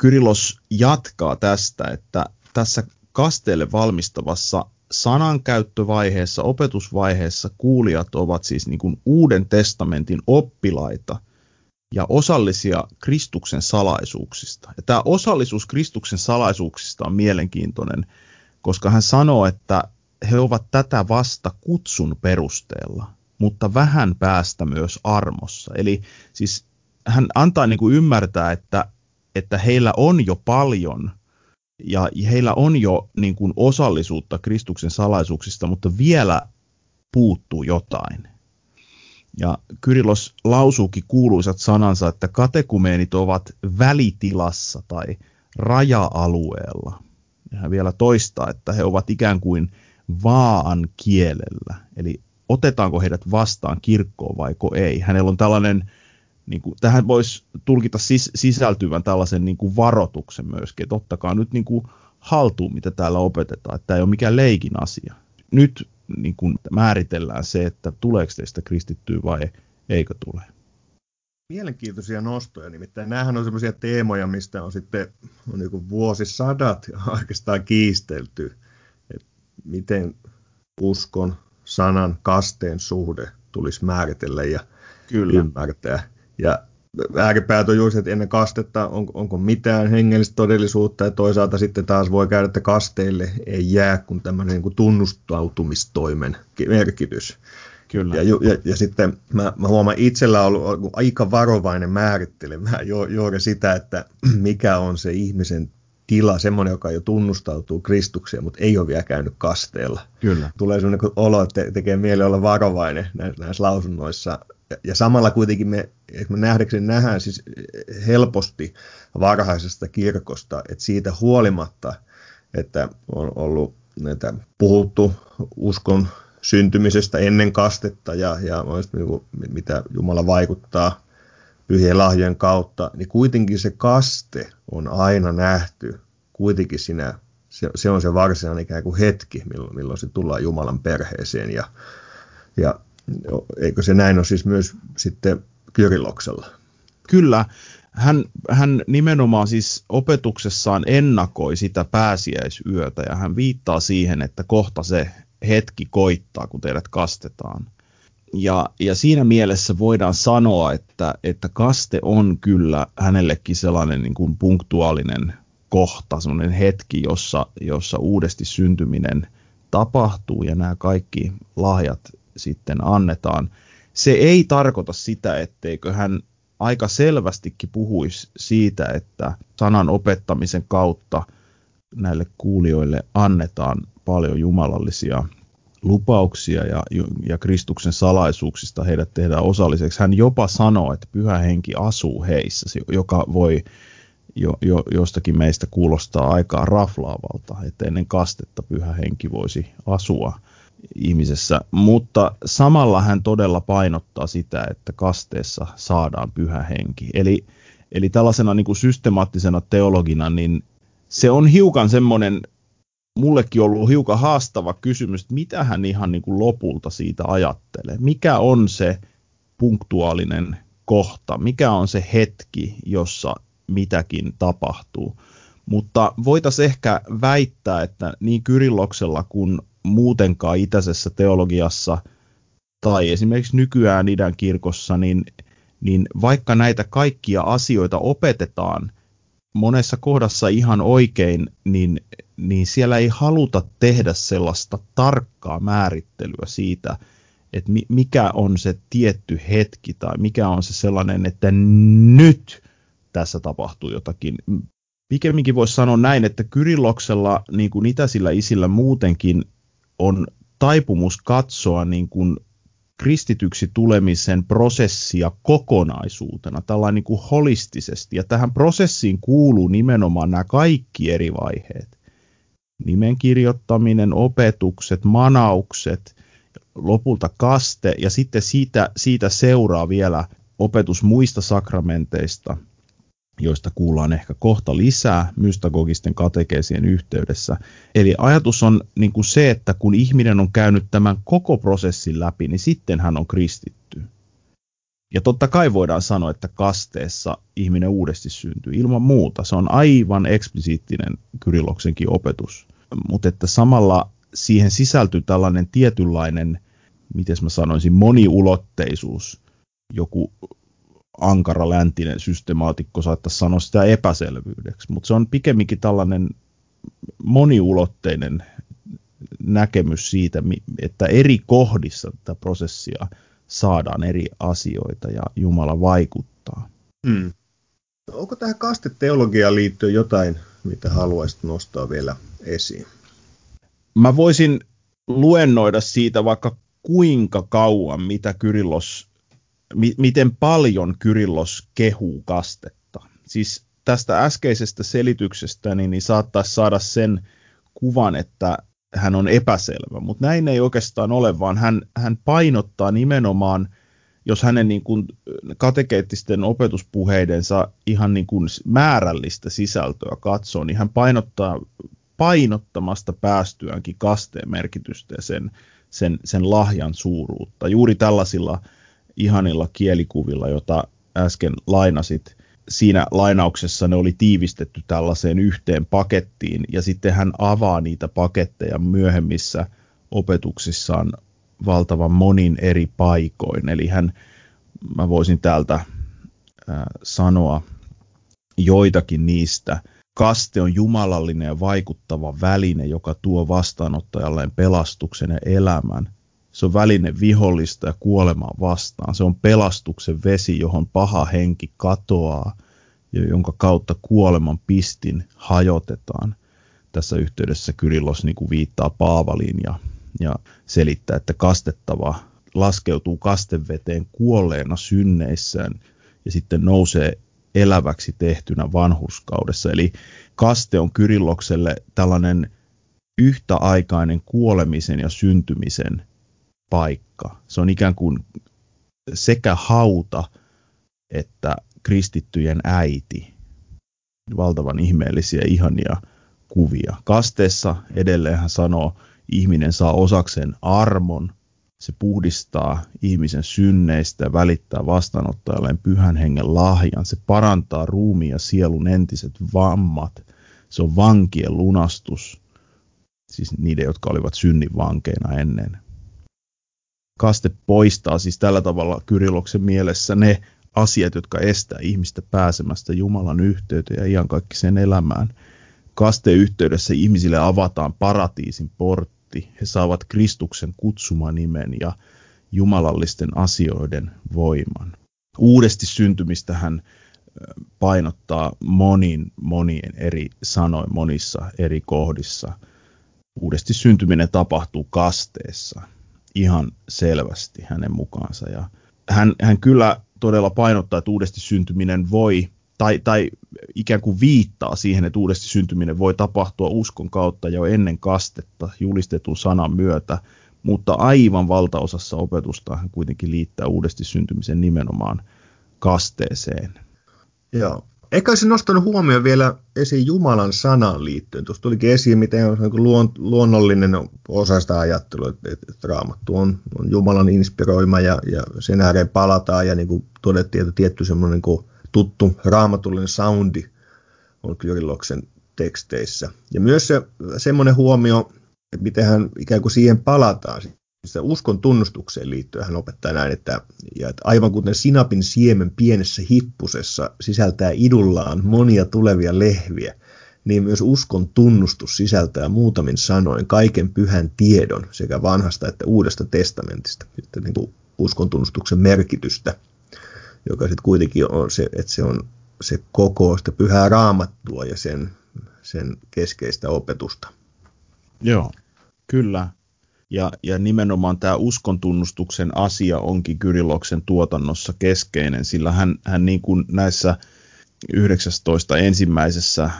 Kyrilos jatkaa tästä, että tässä kasteelle valmistavassa sanankäyttövaiheessa, opetusvaiheessa kuulijat ovat siis niin kuin Uuden testamentin oppilaita ja osallisia Kristuksen salaisuuksista. Ja tämä osallisuus Kristuksen salaisuuksista on mielenkiintoinen, koska hän sanoo, että he ovat tätä vasta kutsun perusteella, mutta vähän päästä myös armossa. Eli siis hän antaa niin kuin ymmärtää, että, että heillä on jo paljon ja heillä on jo niin kuin osallisuutta Kristuksen salaisuuksista, mutta vielä puuttuu jotain. Ja Kyrilos lausuukin kuuluisat sanansa, että katekumeenit ovat välitilassa tai raja-alueella. Ja hän vielä toistaa, että he ovat ikään kuin vaan kielellä. Eli otetaanko heidät vastaan kirkkoon vai ei. Hänellä on tällainen, niin kuin, tähän voisi tulkita sis, sisältyvän tällaisen niin kuin varoituksen myöskin, että ottakaa nyt niin kuin haltuun, mitä täällä opetetaan, että tämä ei ole mikään leikin asia. Nyt niin kuin määritellään se, että tuleeko teistä kristittyä vai eikö tule. Mielenkiintoisia nostoja, nimittäin näähän on sellaisia teemoja, mistä on sitten on niin vuosisadat oikeastaan kiistelty miten uskon, sanan, kasteen suhde tulisi määritellä ja Kyllä. ymmärtää. Ja ääripäät on juuri, että ennen kastetta on, onko mitään hengellistä todellisuutta ja toisaalta sitten taas voi käydä, että kasteille ei jää kuin tämmöinen niin kuin tunnustautumistoimen merkitys. Kyllä. Ja, ja, ja sitten mä, mä huomaan itsellä on ollut aika varovainen määrittelemään juuri sitä, että mikä on se ihmisen tila, semmoinen, joka jo tunnustautuu Kristukseen, mutta ei ole vielä käynyt kasteella. Kyllä. Tulee sellainen olo, että tekee mieli olla varovainen näissä, näissä lausunnoissa. Ja samalla kuitenkin me, että me nähdäkseni nähdään siis helposti varhaisesta kirkosta, että siitä huolimatta, että on ollut näitä puhuttu uskon syntymisestä ennen kastetta ja, ja niin mitä Jumala vaikuttaa pyhien lahjojen kautta, niin kuitenkin se kaste on aina nähty kuitenkin sinä, se, se on se varsinainen ikään kuin hetki, milloin, milloin se tullaan Jumalan perheeseen ja, ja Eikö se näin ole siis myös sitten Kyrilloksella? Kyllä, hän, hän nimenomaan siis opetuksessaan ennakoi sitä pääsiäisyötä ja hän viittaa siihen, että kohta se hetki koittaa, kun teidät kastetaan. Ja, ja siinä mielessä voidaan sanoa, että, että kaste on kyllä hänellekin sellainen niin kuin punktuaalinen kohta, sellainen hetki, jossa, jossa uudesti syntyminen tapahtuu ja nämä kaikki lahjat sitten annetaan. Se ei tarkoita sitä, etteikö hän aika selvästikin puhuisi siitä, että sanan opettamisen kautta näille kuulijoille annetaan paljon jumalallisia lupauksia ja, ja Kristuksen salaisuuksista heidät tehdään osalliseksi. Hän jopa sanoo, että pyhä henki asuu heissä, joka voi jo, jo, jostakin meistä kuulostaa aikaa raflaavalta, että ennen kastetta pyhä henki voisi asua ihmisessä, mutta samalla hän todella painottaa sitä, että kasteessa saadaan pyhä henki. Eli, eli tällaisena niin kuin systemaattisena teologina, niin se on hiukan semmoinen, mullekin ollut hiukan haastava kysymys, että mitä hän ihan niin kuin lopulta siitä ajattelee. Mikä on se punktuaalinen kohta, mikä on se hetki, jossa mitäkin tapahtuu. Mutta voitaisiin ehkä väittää, että niin Kyrilloksella kuin muutenkaan itäisessä teologiassa tai esimerkiksi nykyään idän kirkossa, niin, niin vaikka näitä kaikkia asioita opetetaan monessa kohdassa ihan oikein, niin, niin siellä ei haluta tehdä sellaista tarkkaa määrittelyä siitä, että mikä on se tietty hetki tai mikä on se sellainen, että nyt tässä tapahtuu jotakin. Pikemminkin voisi sanoa näin, että Kyrilloksella, niin kuin itäisillä isillä muutenkin, on taipumus katsoa niin kuin kristityksi tulemisen prosessia kokonaisuutena, tällainen niin kuin holistisesti. Ja tähän prosessiin kuuluu nimenomaan nämä kaikki eri vaiheet. Nimen kirjoittaminen, opetukset, manaukset, lopulta kaste ja sitten siitä, siitä seuraa vielä opetus muista sakramenteista – joista kuullaan ehkä kohta lisää mystagogisten katekeesien yhteydessä. Eli ajatus on niin kuin se, että kun ihminen on käynyt tämän koko prosessin läpi, niin sitten hän on kristitty. Ja totta kai voidaan sanoa, että kasteessa ihminen uudesti syntyy ilman muuta. Se on aivan eksplisiittinen Kyrilloksenkin opetus. Mutta että samalla siihen sisältyy tällainen tietynlainen, miten mä sanoisin, moniulotteisuus, joku ankara läntinen systemaatikko saattaisi sanoa sitä epäselvyydeksi, mutta se on pikemminkin tällainen moniulotteinen näkemys siitä, että eri kohdissa tätä prosessia saadaan eri asioita ja Jumala vaikuttaa. Hmm. Onko tähän kasteteologiaan liittyen jotain, mitä haluaisit nostaa vielä esiin? Mä voisin luennoida siitä vaikka kuinka kauan, mitä Kyrillos mi- miten paljon Kyrillos kehuu kastetta. Siis tästä äskeisestä selityksestä niin, niin saattaisi saada sen kuvan, että hän on epäselvä, mutta näin ei oikeastaan ole, vaan hän, hän painottaa nimenomaan, jos hänen niin kuin katekeettisten opetuspuheidensa ihan niin kuin määrällistä sisältöä katsoo, niin hän painottaa painottamasta päästyäänkin kasteen merkitystä ja sen, sen, sen lahjan suuruutta. Juuri tällaisilla ihanilla kielikuvilla, jota äsken lainasit. Siinä lainauksessa ne oli tiivistetty tällaiseen yhteen pakettiin, ja sitten hän avaa niitä paketteja myöhemmissä opetuksissaan valtavan monin eri paikoin. Eli hän, mä voisin täältä äh, sanoa joitakin niistä. Kaste on jumalallinen ja vaikuttava väline, joka tuo vastaanottajalleen pelastuksen ja elämän. Se on väline vihollista ja kuolemaa vastaan. Se on pelastuksen vesi, johon paha henki katoaa ja jonka kautta kuoleman pistin hajotetaan. Tässä yhteydessä Kyrillos niin kuin viittaa Paavaliin ja, ja selittää, että kastettava laskeutuu kasteveteen kuolleena synneissään ja sitten nousee eläväksi tehtynä vanhurskaudessa. Eli kaste on Kyrillokselle tällainen yhtäaikainen kuolemisen ja syntymisen paikka. Se on ikään kuin sekä hauta että kristittyjen äiti. Valtavan ihmeellisiä, ihania kuvia. Kasteessa edelleen hän sanoo, ihminen saa osakseen armon, se puhdistaa ihmisen synneistä välittää vastaanottajalleen pyhän hengen lahjan. Se parantaa ruumiin ja sielun entiset vammat. Se on vankien lunastus, siis niiden, jotka olivat synnin vankeina ennen. Kaste poistaa siis tällä tavalla Kyriloksen mielessä ne asiat, jotka estää ihmistä pääsemästä Jumalan yhteyteen ja sen elämään. Kasteyhteydessä ihmisille avataan paratiisin portti. He saavat Kristuksen kutsumanimen ja jumalallisten asioiden voiman. Uudesti syntymistä hän painottaa monin, monien eri sanoin monissa eri kohdissa. Uudesti syntyminen tapahtuu kasteessa ihan selvästi hänen mukaansa. Ja hän, hän kyllä todella painottaa, että uudesti syntyminen voi, tai, tai ikään kuin viittaa siihen, että uudesti syntyminen voi tapahtua uskon kautta jo ennen kastetta julistetun sanan myötä, mutta aivan valtaosassa opetusta hän kuitenkin liittää uudesti syntymisen nimenomaan kasteeseen. Joo. Ehkä olisin nostanut huomioon vielä esiin Jumalan sanan liittyen. Tuossa tulikin esiin, miten on niin luon, luonnollinen osa sitä ajattelua, että, että raamattu on, on Jumalan inspiroima ja, ja sen ääreen palataan. Ja niin kuin todettiin, että tietty semmoinen niin tuttu raamatullinen soundi on Kyrilloksen teksteissä. Ja myös se, semmoinen huomio, että miten hän ikään kuin siihen palataan uskon tunnustukseen liittyen hän opettaa näin, että, ja että aivan kuten sinapin siemen pienessä hippusessa sisältää idullaan monia tulevia lehviä, niin myös uskon tunnustus sisältää muutamin sanoin kaiken pyhän tiedon sekä vanhasta että uudesta testamentista, että niin kuin uskon tunnustuksen merkitystä, joka sitten kuitenkin on se, että se on se koko sitä pyhää raamattua ja sen, sen keskeistä opetusta. Joo, kyllä. Ja, ja nimenomaan tämä uskontunnustuksen asia onkin Kyrilloksen tuotannossa keskeinen, sillä hän, hän niin kuin näissä 19 ensimmäisessä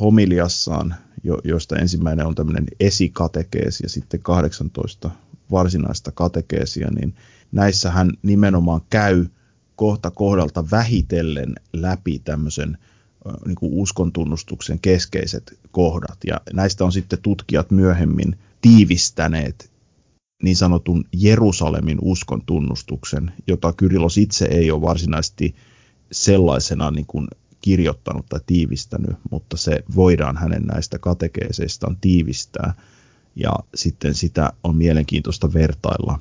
homiliassaan, jo, joista ensimmäinen on tämmöinen esikatekeesi ja sitten 18 varsinaista katekeesia, niin näissä hän nimenomaan käy kohta kohdalta vähitellen läpi tämmöisen niin kuin uskontunnustuksen keskeiset kohdat. Ja näistä on sitten tutkijat myöhemmin tiivistäneet niin sanotun Jerusalemin uskon tunnustuksen, jota Kyrilos itse ei ole varsinaisesti sellaisena niin kuin kirjoittanut tai tiivistänyt, mutta se voidaan hänen näistä katekeeseistaan tiivistää. Ja sitten sitä on mielenkiintoista vertailla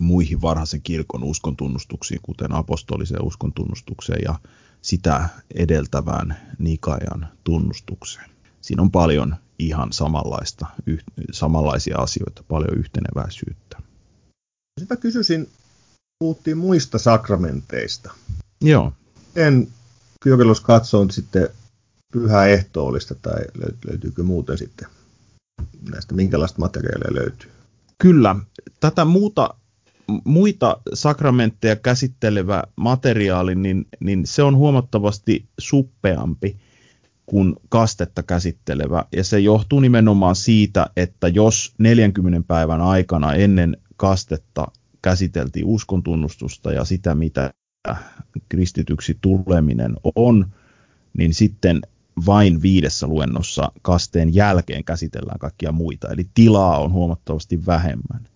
muihin varhaisen kirkon uskontunnustuksiin, kuten apostoliseen uskontunnustukseen ja sitä edeltävään Nikajan tunnustukseen. Siinä on paljon ihan samanlaista, yh, samanlaisia asioita, paljon yhteneväisyyttä. Sitä kysyisin, puhuttiin muista sakramenteista. Joo. En Kyrillos katsoo sitten pyhää ehtoollista tai löytyykö muuten sitten näistä, minkälaista materiaalia löytyy? Kyllä, tätä muuta, muita sakramentteja käsittelevä materiaali, niin, niin se on huomattavasti suppeampi kuin kastetta käsittelevä. Ja se johtuu nimenomaan siitä, että jos 40 päivän aikana ennen kastetta käsiteltiin uskontunnustusta ja sitä, mitä kristityksi tuleminen on, niin sitten vain viidessä luennossa kasteen jälkeen käsitellään kaikkia muita, eli tilaa on huomattavasti vähemmän.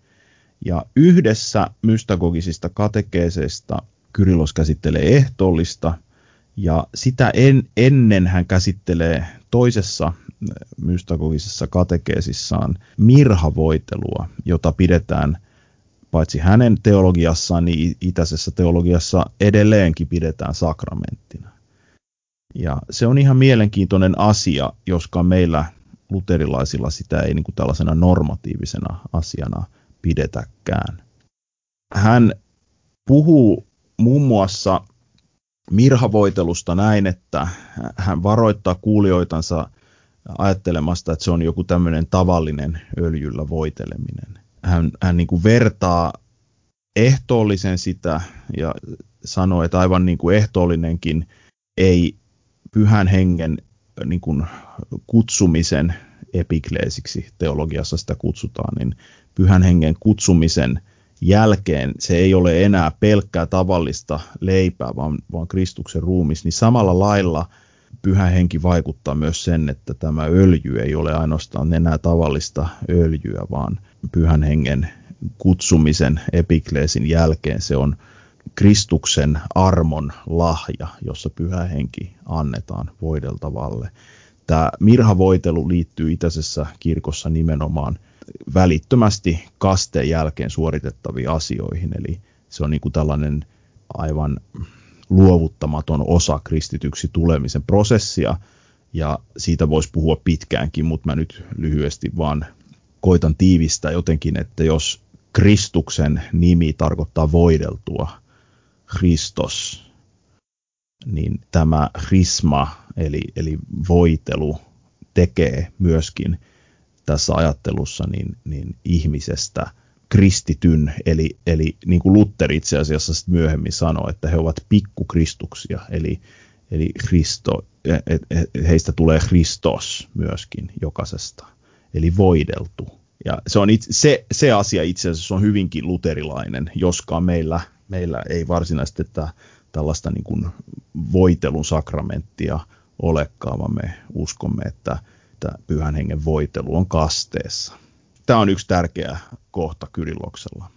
Ja yhdessä mystagogisista katekeeseista Kyrilos käsittelee ehtoollista – ja sitä en, ennen hän käsittelee toisessa äh, mystagogisessa katekeesissaan mirhavoitelua, jota pidetään paitsi hänen teologiassaan, niin itäisessä teologiassa edelleenkin pidetään sakramenttina. Ja se on ihan mielenkiintoinen asia, joskaan meillä luterilaisilla sitä ei niin kuin tällaisena normatiivisena asiana pidetäkään. Hän puhuu muun muassa mirhavoitelusta näin, että hän varoittaa kuulijoitansa ajattelemasta, että se on joku tämmöinen tavallinen öljyllä voiteleminen. Hän, hän niin kuin vertaa ehtoollisen sitä ja sanoo, että aivan niin kuin ehtoollinenkin ei pyhän hengen niin kuin kutsumisen epikleesiksi teologiassa sitä kutsutaan, niin pyhän hengen kutsumisen jälkeen se ei ole enää pelkkää tavallista leipää, vaan, vaan Kristuksen ruumis, niin samalla lailla pyhä henki vaikuttaa myös sen, että tämä öljy ei ole ainoastaan enää tavallista öljyä, vaan pyhän hengen kutsumisen epikleesin jälkeen se on Kristuksen armon lahja, jossa pyhä henki annetaan voideltavalle. Tämä mirhavoitelu liittyy itäisessä kirkossa nimenomaan välittömästi kasteen jälkeen suoritettaviin asioihin, eli se on niin kuin tällainen aivan luovuttamaton osa kristityksi tulemisen prosessia, ja siitä voisi puhua pitkäänkin, mutta mä nyt lyhyesti vaan koitan tiivistää jotenkin, että jos Kristuksen nimi tarkoittaa voideltua, Christos, niin tämä risma, eli, eli voitelu, tekee myöskin tässä ajattelussa niin, niin ihmisestä kristityn, eli, eli niin kuin Luther itse asiassa myöhemmin sanoi, että he ovat pikkukristuksia, eli, eli Christo, et, et, heistä tulee Christos myöskin jokaisesta, eli voideltu. Ja se, on itse, se, se asia itse asiassa on hyvinkin luterilainen, joskaan meillä, meillä ei varsinaisesti että tällaista niin kuin voitelun sakramenttia olekaan, vaan me uskomme, että, että pyhän hengen voitelu on kasteessa. Tämä on yksi tärkeä kohta Kyrilloksella.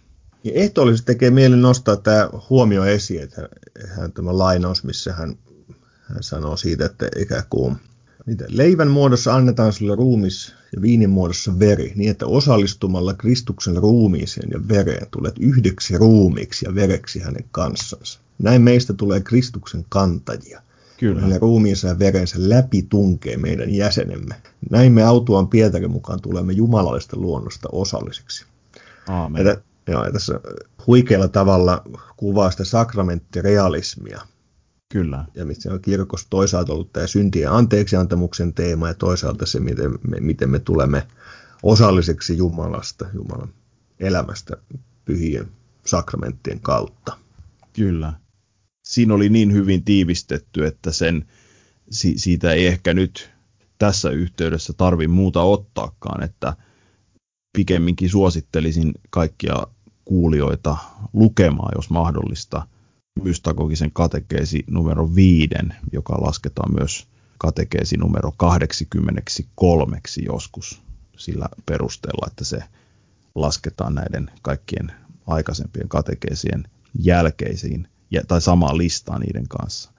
Ja ehtoollisesti tekee mieli nostaa tämä huomio esiin, että hän tämä lainaus, missä hän, hän sanoo siitä, että ikään kuin mitä, leivän muodossa annetaan sille ruumis ja viinin muodossa veri, niin että osallistumalla Kristuksen ruumiiseen ja vereen tulet yhdeksi ruumiiksi ja vereksi hänen kanssansa. Näin meistä tulee Kristuksen kantajia. Kyllä. Hänen ruumiinsa ja verensä läpi tunkee meidän jäsenemme. Näin me autuaan Pietarin mukaan tulemme jumalallista luonnosta osallisiksi. Aamen. Ja, joo, ja tässä huikealla tavalla kuvaa sitä sakramenttirealismia. Kyllä. Ja missä on kirkossa toisaalta ollut tämä syntien anteeksiantamuksen teema ja toisaalta se, miten me, miten me tulemme osalliseksi Jumalasta, Jumalan elämästä pyhien sakramenttien kautta. Kyllä. Siinä oli niin hyvin tiivistetty, että sen, si, siitä ei ehkä nyt tässä yhteydessä tarvi muuta ottaakaan, että pikemminkin suosittelisin kaikkia kuulijoita lukemaan, jos mahdollista, Mystagogisen katekeesi numero viiden, joka lasketaan myös katekeesi numero 83 joskus sillä perusteella, että se lasketaan näiden kaikkien aikaisempien katekeesien jälkeisiin tai samaan listaan niiden kanssa.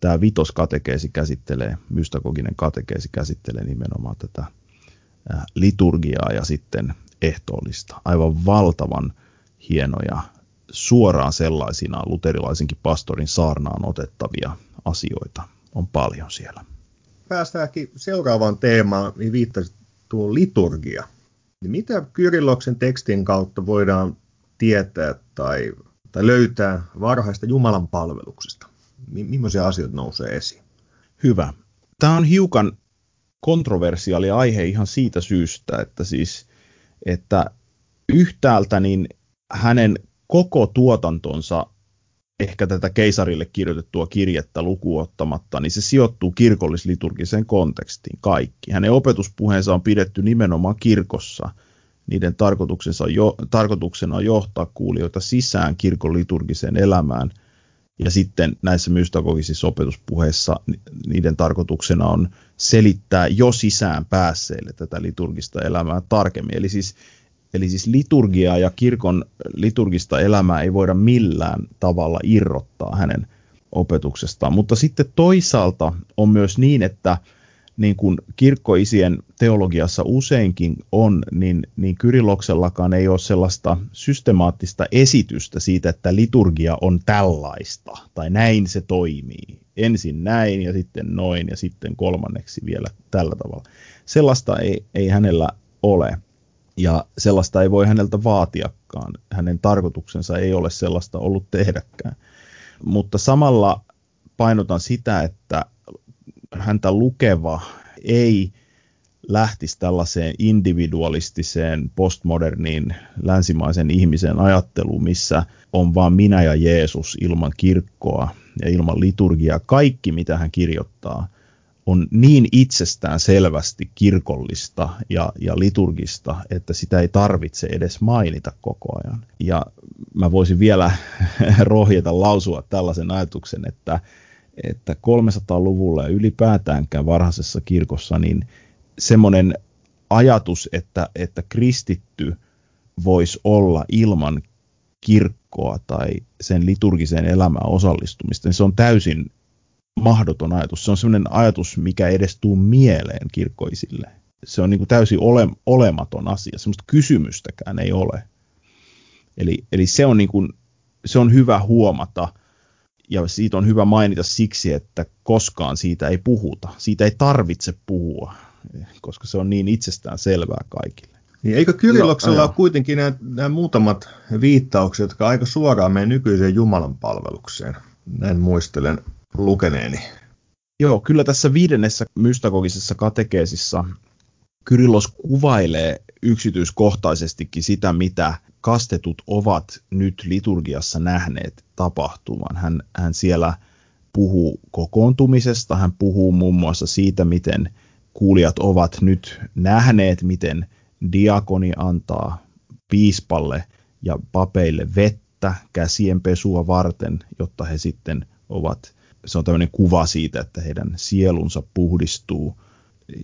Tämä vitoskatekeesi käsittelee, mystagoginen katekeesi käsittelee nimenomaan tätä liturgiaa ja sitten ehtoollista. Aivan valtavan hienoja, suoraan sellaisina luterilaisenkin pastorin saarnaan otettavia asioita on paljon siellä. Päästäänkin seuraavaan teemaan, niin viittasit tuo liturgia. Mitä Kyrilloksen tekstin kautta voidaan tietää tai tai löytää varhaista Jumalan palveluksesta? Millaisia asioita nousee esiin? Hyvä. Tämä on hiukan kontroversiaali aihe ihan siitä syystä, että siis, että yhtäältä niin hänen koko tuotantonsa, ehkä tätä keisarille kirjoitettua kirjettä lukuottamatta, niin se sijoittuu kirkollisliturgiseen kontekstiin kaikki. Hänen opetuspuheensa on pidetty nimenomaan kirkossa – niiden tarkoituksena on, jo, tarkoituksena on johtaa kuulijoita sisään kirkon liturgiseen elämään. Ja sitten näissä mystagogisissa opetuspuheissa niiden tarkoituksena on selittää jo sisään päässeille tätä liturgista elämää tarkemmin. Eli siis, eli siis liturgiaa ja kirkon liturgista elämää ei voida millään tavalla irrottaa hänen opetuksestaan. Mutta sitten toisaalta on myös niin, että niin kuin kirkkoisien teologiassa useinkin on, niin, niin Kyrilloksellakaan ei ole sellaista systemaattista esitystä siitä, että liturgia on tällaista, tai näin se toimii. Ensin näin ja sitten noin ja sitten kolmanneksi vielä tällä tavalla. Sellaista ei, ei hänellä ole ja sellaista ei voi häneltä vaatiakaan. Hänen tarkoituksensa ei ole sellaista ollut tehdäkään. Mutta samalla painotan sitä, että häntä lukeva ei lähtisi tällaiseen individualistiseen, postmoderniin, länsimaisen ihmisen ajatteluun, missä on vain minä ja Jeesus ilman kirkkoa ja ilman liturgiaa. Kaikki, mitä hän kirjoittaa, on niin itsestään selvästi kirkollista ja, ja liturgista, että sitä ei tarvitse edes mainita koko ajan. Ja mä voisin vielä rohjeta lausua tällaisen ajatuksen, että että 300-luvulla ja ylipäätäänkään varhaisessa kirkossa, niin semmoinen ajatus, että, että kristitty voisi olla ilman kirkkoa tai sen liturgiseen elämään osallistumista, niin se on täysin mahdoton ajatus. Se on sellainen ajatus, mikä edes tuu mieleen kirkkoisille. Se on niin kuin täysin ole, olematon asia. Sellaista kysymystäkään ei ole. Eli, eli se, on niin kuin, se on hyvä huomata ja siitä on hyvä mainita siksi, että koskaan siitä ei puhuta. Siitä ei tarvitse puhua, koska se on niin itsestään selvää kaikille. Niin eikö Kyrilloksella no, ole kuitenkin nämä, nämä muutamat viittaukset, jotka aika suoraan meidän nykyiseen Jumalan palvelukseen? Näin muistelen lukeneeni. Joo, kyllä tässä viidennessä mystagogisessa katekeesissa Kyrillos kuvailee yksityiskohtaisestikin sitä, mitä kastetut ovat nyt liturgiassa nähneet tapahtuvan. Hän, hän siellä puhuu kokoontumisesta, hän puhuu muun muassa siitä, miten kuulijat ovat nyt nähneet, miten diakoni antaa piispalle ja papeille vettä käsien pesua varten, jotta he sitten ovat, se on tämmöinen kuva siitä, että heidän sielunsa puhdistuu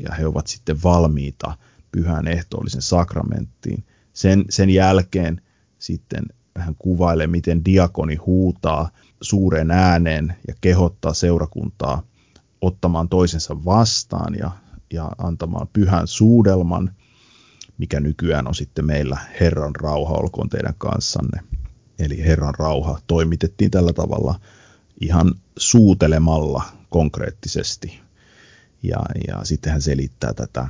ja he ovat sitten valmiita pyhän ehtoollisen sakramenttiin. Sen, sen jälkeen sitten hän kuvailee, miten diakoni huutaa suureen ääneen ja kehottaa seurakuntaa ottamaan toisensa vastaan ja, ja antamaan pyhän suudelman, mikä nykyään on sitten meillä Herran rauha olkoon teidän kanssanne. Eli Herran rauha toimitettiin tällä tavalla ihan suutelemalla konkreettisesti. Ja, ja sitten hän selittää tätä,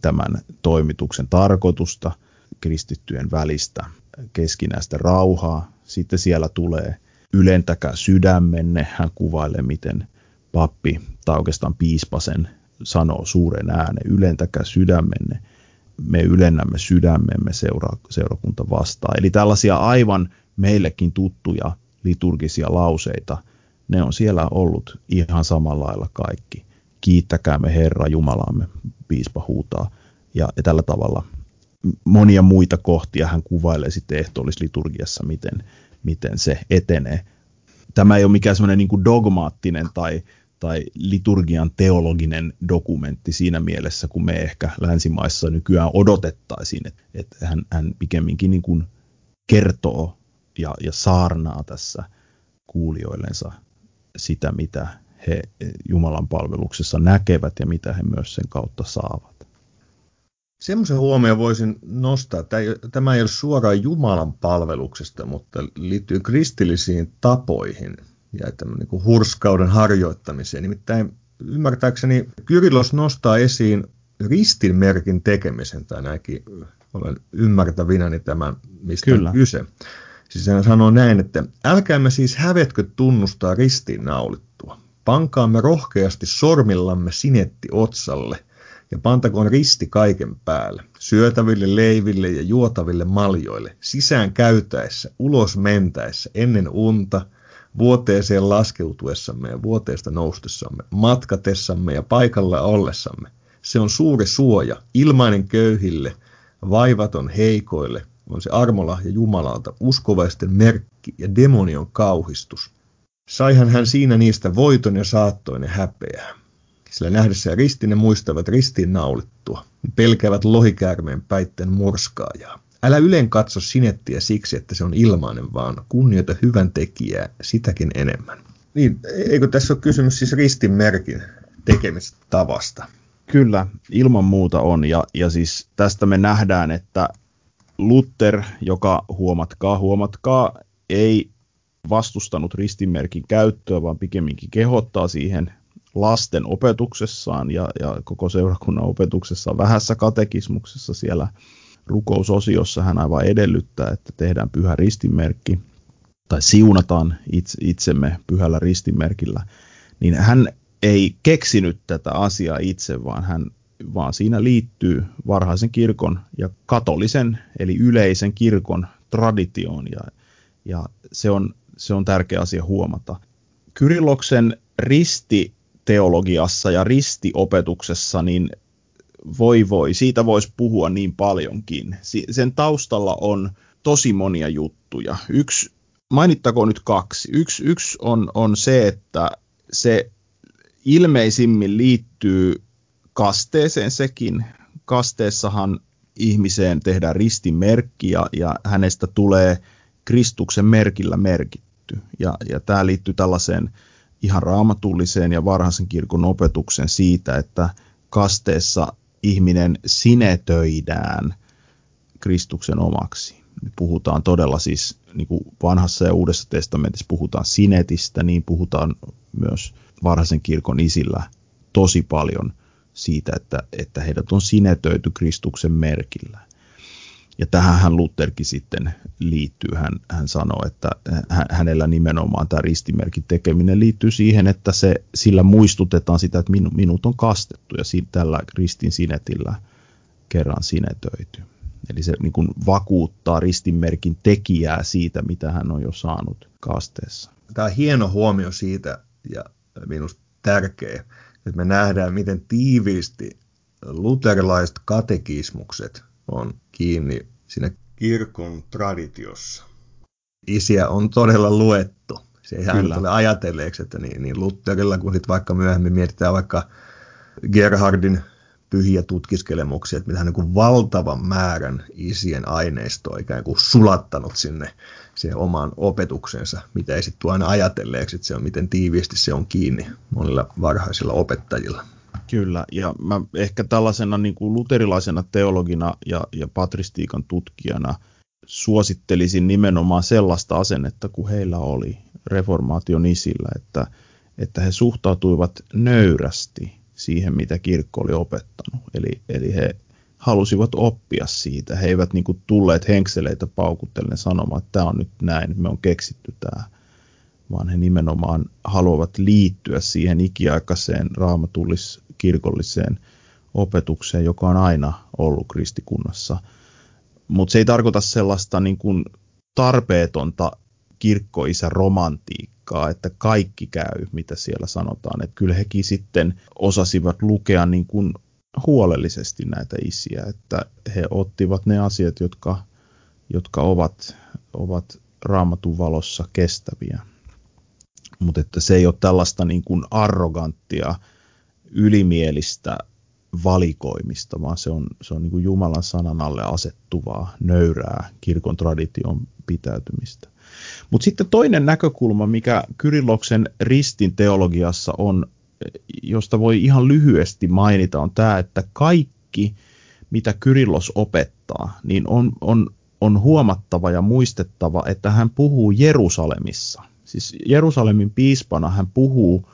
tämän toimituksen tarkoitusta, kristittyjen välistä keskinäistä rauhaa. Sitten siellä tulee ylentäkää sydämenne. Hän kuvailee, miten pappi tai oikeastaan piispasen sanoo suuren äänen, ylentäkää sydämenne. Me ylennämme sydämemme seura, seurakunta vastaan. Eli tällaisia aivan meillekin tuttuja liturgisia lauseita, ne on siellä ollut ihan samalla lailla kaikki. Kiittäkäämme Herra Jumalaamme, piispa huutaa. Ja, ja tällä tavalla monia muita kohtia hän kuvailee sitten ehtoollisliturgiassa, miten, miten se etenee. Tämä ei ole mikään semmoinen niin dogmaattinen tai, tai liturgian teologinen dokumentti siinä mielessä, kun me ehkä länsimaissa nykyään odotettaisiin, että, että hän, hän pikemminkin niin kuin kertoo ja, ja saarnaa tässä kuulijoillensa sitä, mitä he Jumalan palveluksessa näkevät ja mitä he myös sen kautta saavat. Semmoisen huomioon voisin nostaa, tämä ei ole suoraan Jumalan palveluksesta, mutta liittyy kristillisiin tapoihin ja niin kuin hurskauden harjoittamiseen. Nimittäin ymmärtääkseni Kyrillos nostaa esiin ristinmerkin tekemisen, tai näinkin olen ymmärtävinäni tämän, mistä Kyllä. on kyse. Siis hän sanoo näin, että älkäämme siis hävetkö tunnustaa ristiin naulittua. Pankaamme rohkeasti sormillamme sinetti otsalle – ja pantakoon risti kaiken päälle, syötäville leiville ja juotaville maljoille, sisään käytäessä, ulos mentäessä, ennen unta, vuoteeseen laskeutuessamme ja vuoteesta noustessamme, matkatessamme ja paikalla ollessamme. Se on suuri suoja, ilmainen köyhille, vaivaton heikoille, on se armolahja Jumalalta, uskovaisten merkki ja demonion kauhistus. Saihan hän siinä niistä voiton ja saattoin ja häpeää sillä nähdessään ristin ne muistavat ristiin naulittua. pelkäävät lohikäärmeen päitten murskaajaa. Älä ylen katso sinettiä siksi, että se on ilmainen, vaan kunnioita hyvän tekijää sitäkin enemmän. Niin, eikö tässä ole kysymys siis ristin merkin tekemistavasta? Kyllä, ilman muuta on. Ja, ja siis tästä me nähdään, että Luther, joka huomatkaa, huomatkaa, ei vastustanut ristinmerkin käyttöä, vaan pikemminkin kehottaa siihen lasten opetuksessaan ja, ja koko seurakunnan opetuksessa vähässä katekismuksessa siellä rukousosiossa. Hän aivan edellyttää, että tehdään pyhä ristimerkki tai siunataan itse, itsemme pyhällä ristimerkillä, niin hän ei keksinyt tätä asiaa itse, vaan, hän, vaan siinä liittyy varhaisen kirkon ja katolisen eli yleisen kirkon traditioon. Ja, ja se, on, se on tärkeä asia huomata. Kyrilloksen risti teologiassa ja ristiopetuksessa, niin voi voi, siitä voisi puhua niin paljonkin. Sen taustalla on tosi monia juttuja. Yksi, mainittakoon nyt kaksi. Yksi, yksi on, on se, että se ilmeisimmin liittyy kasteeseen sekin. Kasteessahan ihmiseen tehdään ristimerkki ja, ja hänestä tulee Kristuksen merkillä merkitty. Ja, ja tämä liittyy tällaiseen ihan raamatulliseen ja varhaisen kirkon opetuksen siitä, että kasteessa ihminen sinetöidään Kristuksen omaksi. Puhutaan todella siis niin kuin vanhassa ja uudessa testamentissa puhutaan sinetistä, niin puhutaan myös varhaisen kirkon isillä tosi paljon siitä, että, että heidät on sinetöity Kristuksen merkillä. Ja tähän hän Lutherkin sitten liittyy. Hän, hän sanoo, että hänellä nimenomaan tämä ristimerkin tekeminen liittyy siihen, että se, sillä muistutetaan sitä, että minu, minut on kastettu ja si, tällä ristin sinetillä kerran sinetöity. Eli se niin kuin vakuuttaa ristinmerkin tekijää siitä, mitä hän on jo saanut kasteessa. Tämä on hieno huomio siitä ja minusta tärkeä, että me nähdään, miten tiiviisti luterilaiset katekismukset on kiinni siinä kirkon traditiossa. Isiä on todella luettu. Se ei hän tule ajatelleeksi, että niin, niin Lutherilla, kun sitten vaikka myöhemmin mietitään vaikka Gerhardin pyhiä tutkiskelemuksia, että mitä hän niin valtavan määrän isien aineistoa ikään kuin sulattanut sinne siihen omaan opetuksensa, mitä ei sitten aina ajatelleeksi, että se on miten tiiviisti se on kiinni monilla varhaisilla opettajilla. Kyllä, ja mä ehkä tällaisena niin kuin luterilaisena teologina ja, ja patristiikan tutkijana suosittelisin nimenomaan sellaista asennetta kuin heillä oli reformaation isillä, että, että he suhtautuivat nöyrästi siihen, mitä kirkko oli opettanut. Eli, eli he halusivat oppia siitä. He eivät niin kuin tulleet henkseleitä paukutellen sanomaan, että tämä on nyt näin, me on keksitty tämä, vaan he nimenomaan haluavat liittyä siihen ikiaikaiseen raamatullis kirkolliseen opetukseen, joka on aina ollut kristikunnassa. Mutta se ei tarkoita sellaista niin kuin tarpeetonta kirkkoisä romantiikkaa, että kaikki käy, mitä siellä sanotaan. Että kyllä hekin sitten osasivat lukea niin kuin huolellisesti näitä isiä, että he ottivat ne asiat, jotka, jotka ovat, ovat raamatun valossa kestäviä. Mutta että se ei ole tällaista niin kuin arroganttia ylimielistä valikoimista, vaan se on, se on niin kuin Jumalan sanan alle asettuvaa, nöyrää kirkon tradition pitäytymistä. Mutta sitten toinen näkökulma, mikä Kyrilloksen ristin teologiassa on, josta voi ihan lyhyesti mainita, on tämä, että kaikki, mitä Kyrillos opettaa, niin on, on, on huomattava ja muistettava, että hän puhuu Jerusalemissa. Siis Jerusalemin piispana hän puhuu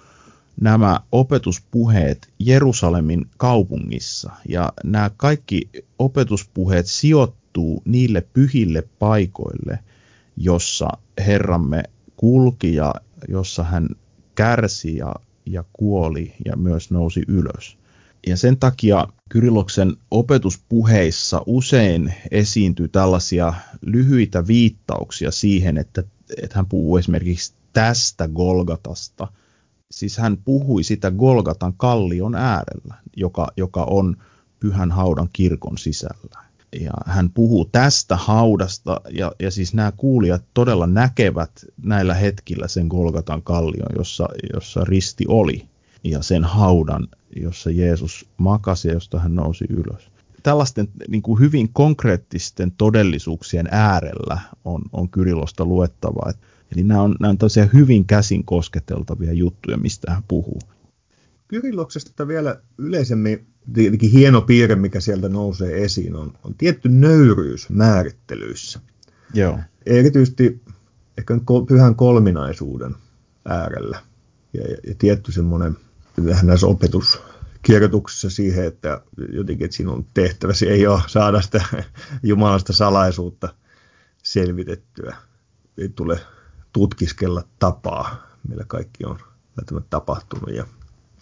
nämä opetuspuheet Jerusalemin kaupungissa. Ja nämä kaikki opetuspuheet sijoittuu niille pyhille paikoille, jossa Herramme kulki ja jossa hän kärsi ja, ja kuoli ja myös nousi ylös. Ja sen takia Kyrilloksen opetuspuheissa usein esiintyy tällaisia lyhyitä viittauksia siihen, että, että hän puhuu esimerkiksi tästä Golgatasta – siis hän puhui sitä Golgatan kallion äärellä, joka, joka on pyhän haudan kirkon sisällä. Ja hän puhuu tästä haudasta, ja, ja siis nämä kuulijat todella näkevät näillä hetkillä sen Golgatan kallion, jossa, jossa risti oli, ja sen haudan, jossa Jeesus makasi ja josta hän nousi ylös. Tällaisten niin kuin hyvin konkreettisten todellisuuksien äärellä on, on Kyrilosta luettava, että Eli nämä on, nämä on tosiaan hyvin käsin kosketeltavia juttuja, mistä hän puhuu. Kyrilloksesta vielä yleisemmin tietenkin hieno piirre, mikä sieltä nousee esiin, on, on tietty nöyryys määrittelyissä. Joo. Erityisesti ehkä pyhän kolminaisuuden äärellä. Ja, ja, ja tietty semmoinen vähän näissä opetuskirjoituksissa siihen, että jotenkin että sinun tehtäväsi ei ole saada sitä Jumalasta salaisuutta selvitettyä. Ei tule tutkiskella tapaa, millä kaikki on välttämättä tapahtunut. Ja,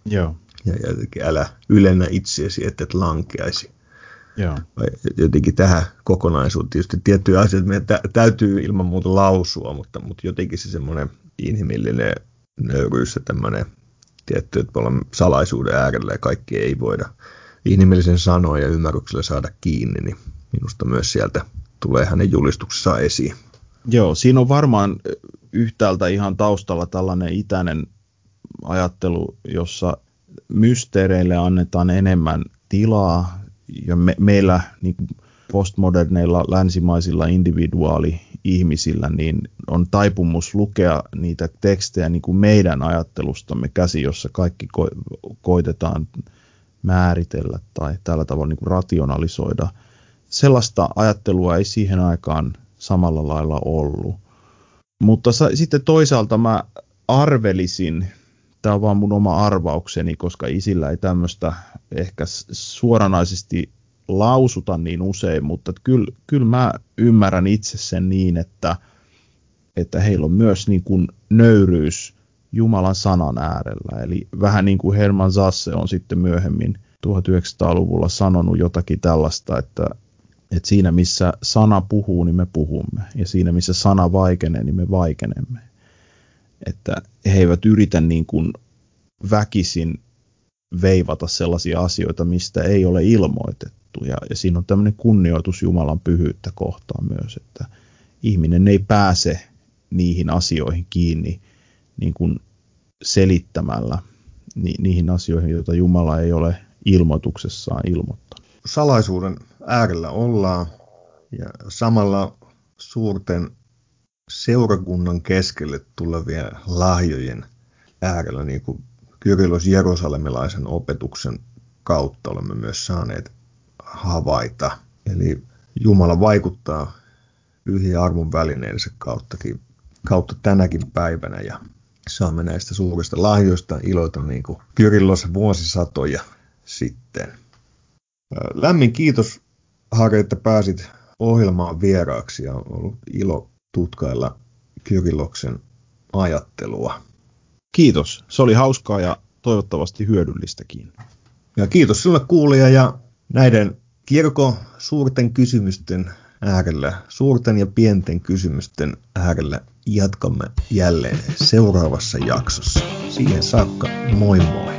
Joo. ja, ja älä ylennä itseäsi, että et lankeaisi. Joo. Vai jotenkin tähän kokonaisuuteen. Tietysti tiettyjä asioita meidän täytyy ilman muuta lausua, mutta, mutta jotenkin se semmoinen inhimillinen nöyryys ja tämmöinen tietty, että me ollaan salaisuuden äärellä ja kaikki ei voida inhimillisen sanoa ja ymmärryksellä saada kiinni, niin minusta myös sieltä tulee hänen julistuksessaan esiin. Joo, siinä on varmaan yhtäältä ihan taustalla tällainen itäinen ajattelu, jossa mysteereille annetaan enemmän tilaa ja me, meillä niin postmoderneilla länsimaisilla individuaali-ihmisillä niin on taipumus lukea niitä tekstejä niin kuin meidän ajattelustamme käsi, jossa kaikki ko- koitetaan määritellä tai tällä tavalla niin kuin rationalisoida. Sellaista ajattelua ei siihen aikaan samalla lailla ollut. Mutta sa- sitten toisaalta mä arvelisin, tämä on vaan mun oma arvaukseni, koska isillä ei tämmöistä ehkä suoranaisesti lausuta niin usein, mutta kyllä, kyllä mä ymmärrän itse sen niin, että, että heillä on myös niin kuin nöyryys Jumalan sanan äärellä. Eli vähän niin kuin Herman Zasse on sitten myöhemmin 1900-luvulla sanonut jotakin tällaista, että, että siinä missä sana puhuu, niin me puhumme. Ja siinä missä sana vaikenee, niin me vaikenemme. Että he eivät yritä niin kuin väkisin veivata sellaisia asioita, mistä ei ole ilmoitettu. Ja, ja siinä on tämmöinen kunnioitus Jumalan pyhyyttä kohtaan myös, että ihminen ei pääse niihin asioihin kiinni niin kuin selittämällä ni, niihin asioihin, joita Jumala ei ole ilmoituksessaan ilmoittanut. Salaisuuden äärellä ollaan ja samalla suurten seurakunnan keskelle tulevien lahjojen äärellä, niin kuin Kyrilos Jerusalemilaisen opetuksen kautta olemme myös saaneet havaita. Eli Jumala vaikuttaa pyhiä arvon välineensä kauttakin, kautta tänäkin päivänä ja saamme näistä suurista lahjoista iloita niin kuin Kyrillos vuosisatoja sitten. Lämmin kiitos Harri, että pääsit ohjelmaan vieraaksi ja on ollut ilo tutkailla Kyrilloksen ajattelua. Kiitos. Se oli hauskaa ja toivottavasti hyödyllistäkin. Ja kiitos sinulle kuulija ja näiden kirkon suurten kysymysten äärellä, suurten ja pienten kysymysten äärellä jatkamme jälleen seuraavassa jaksossa. Siihen saakka, moi moi!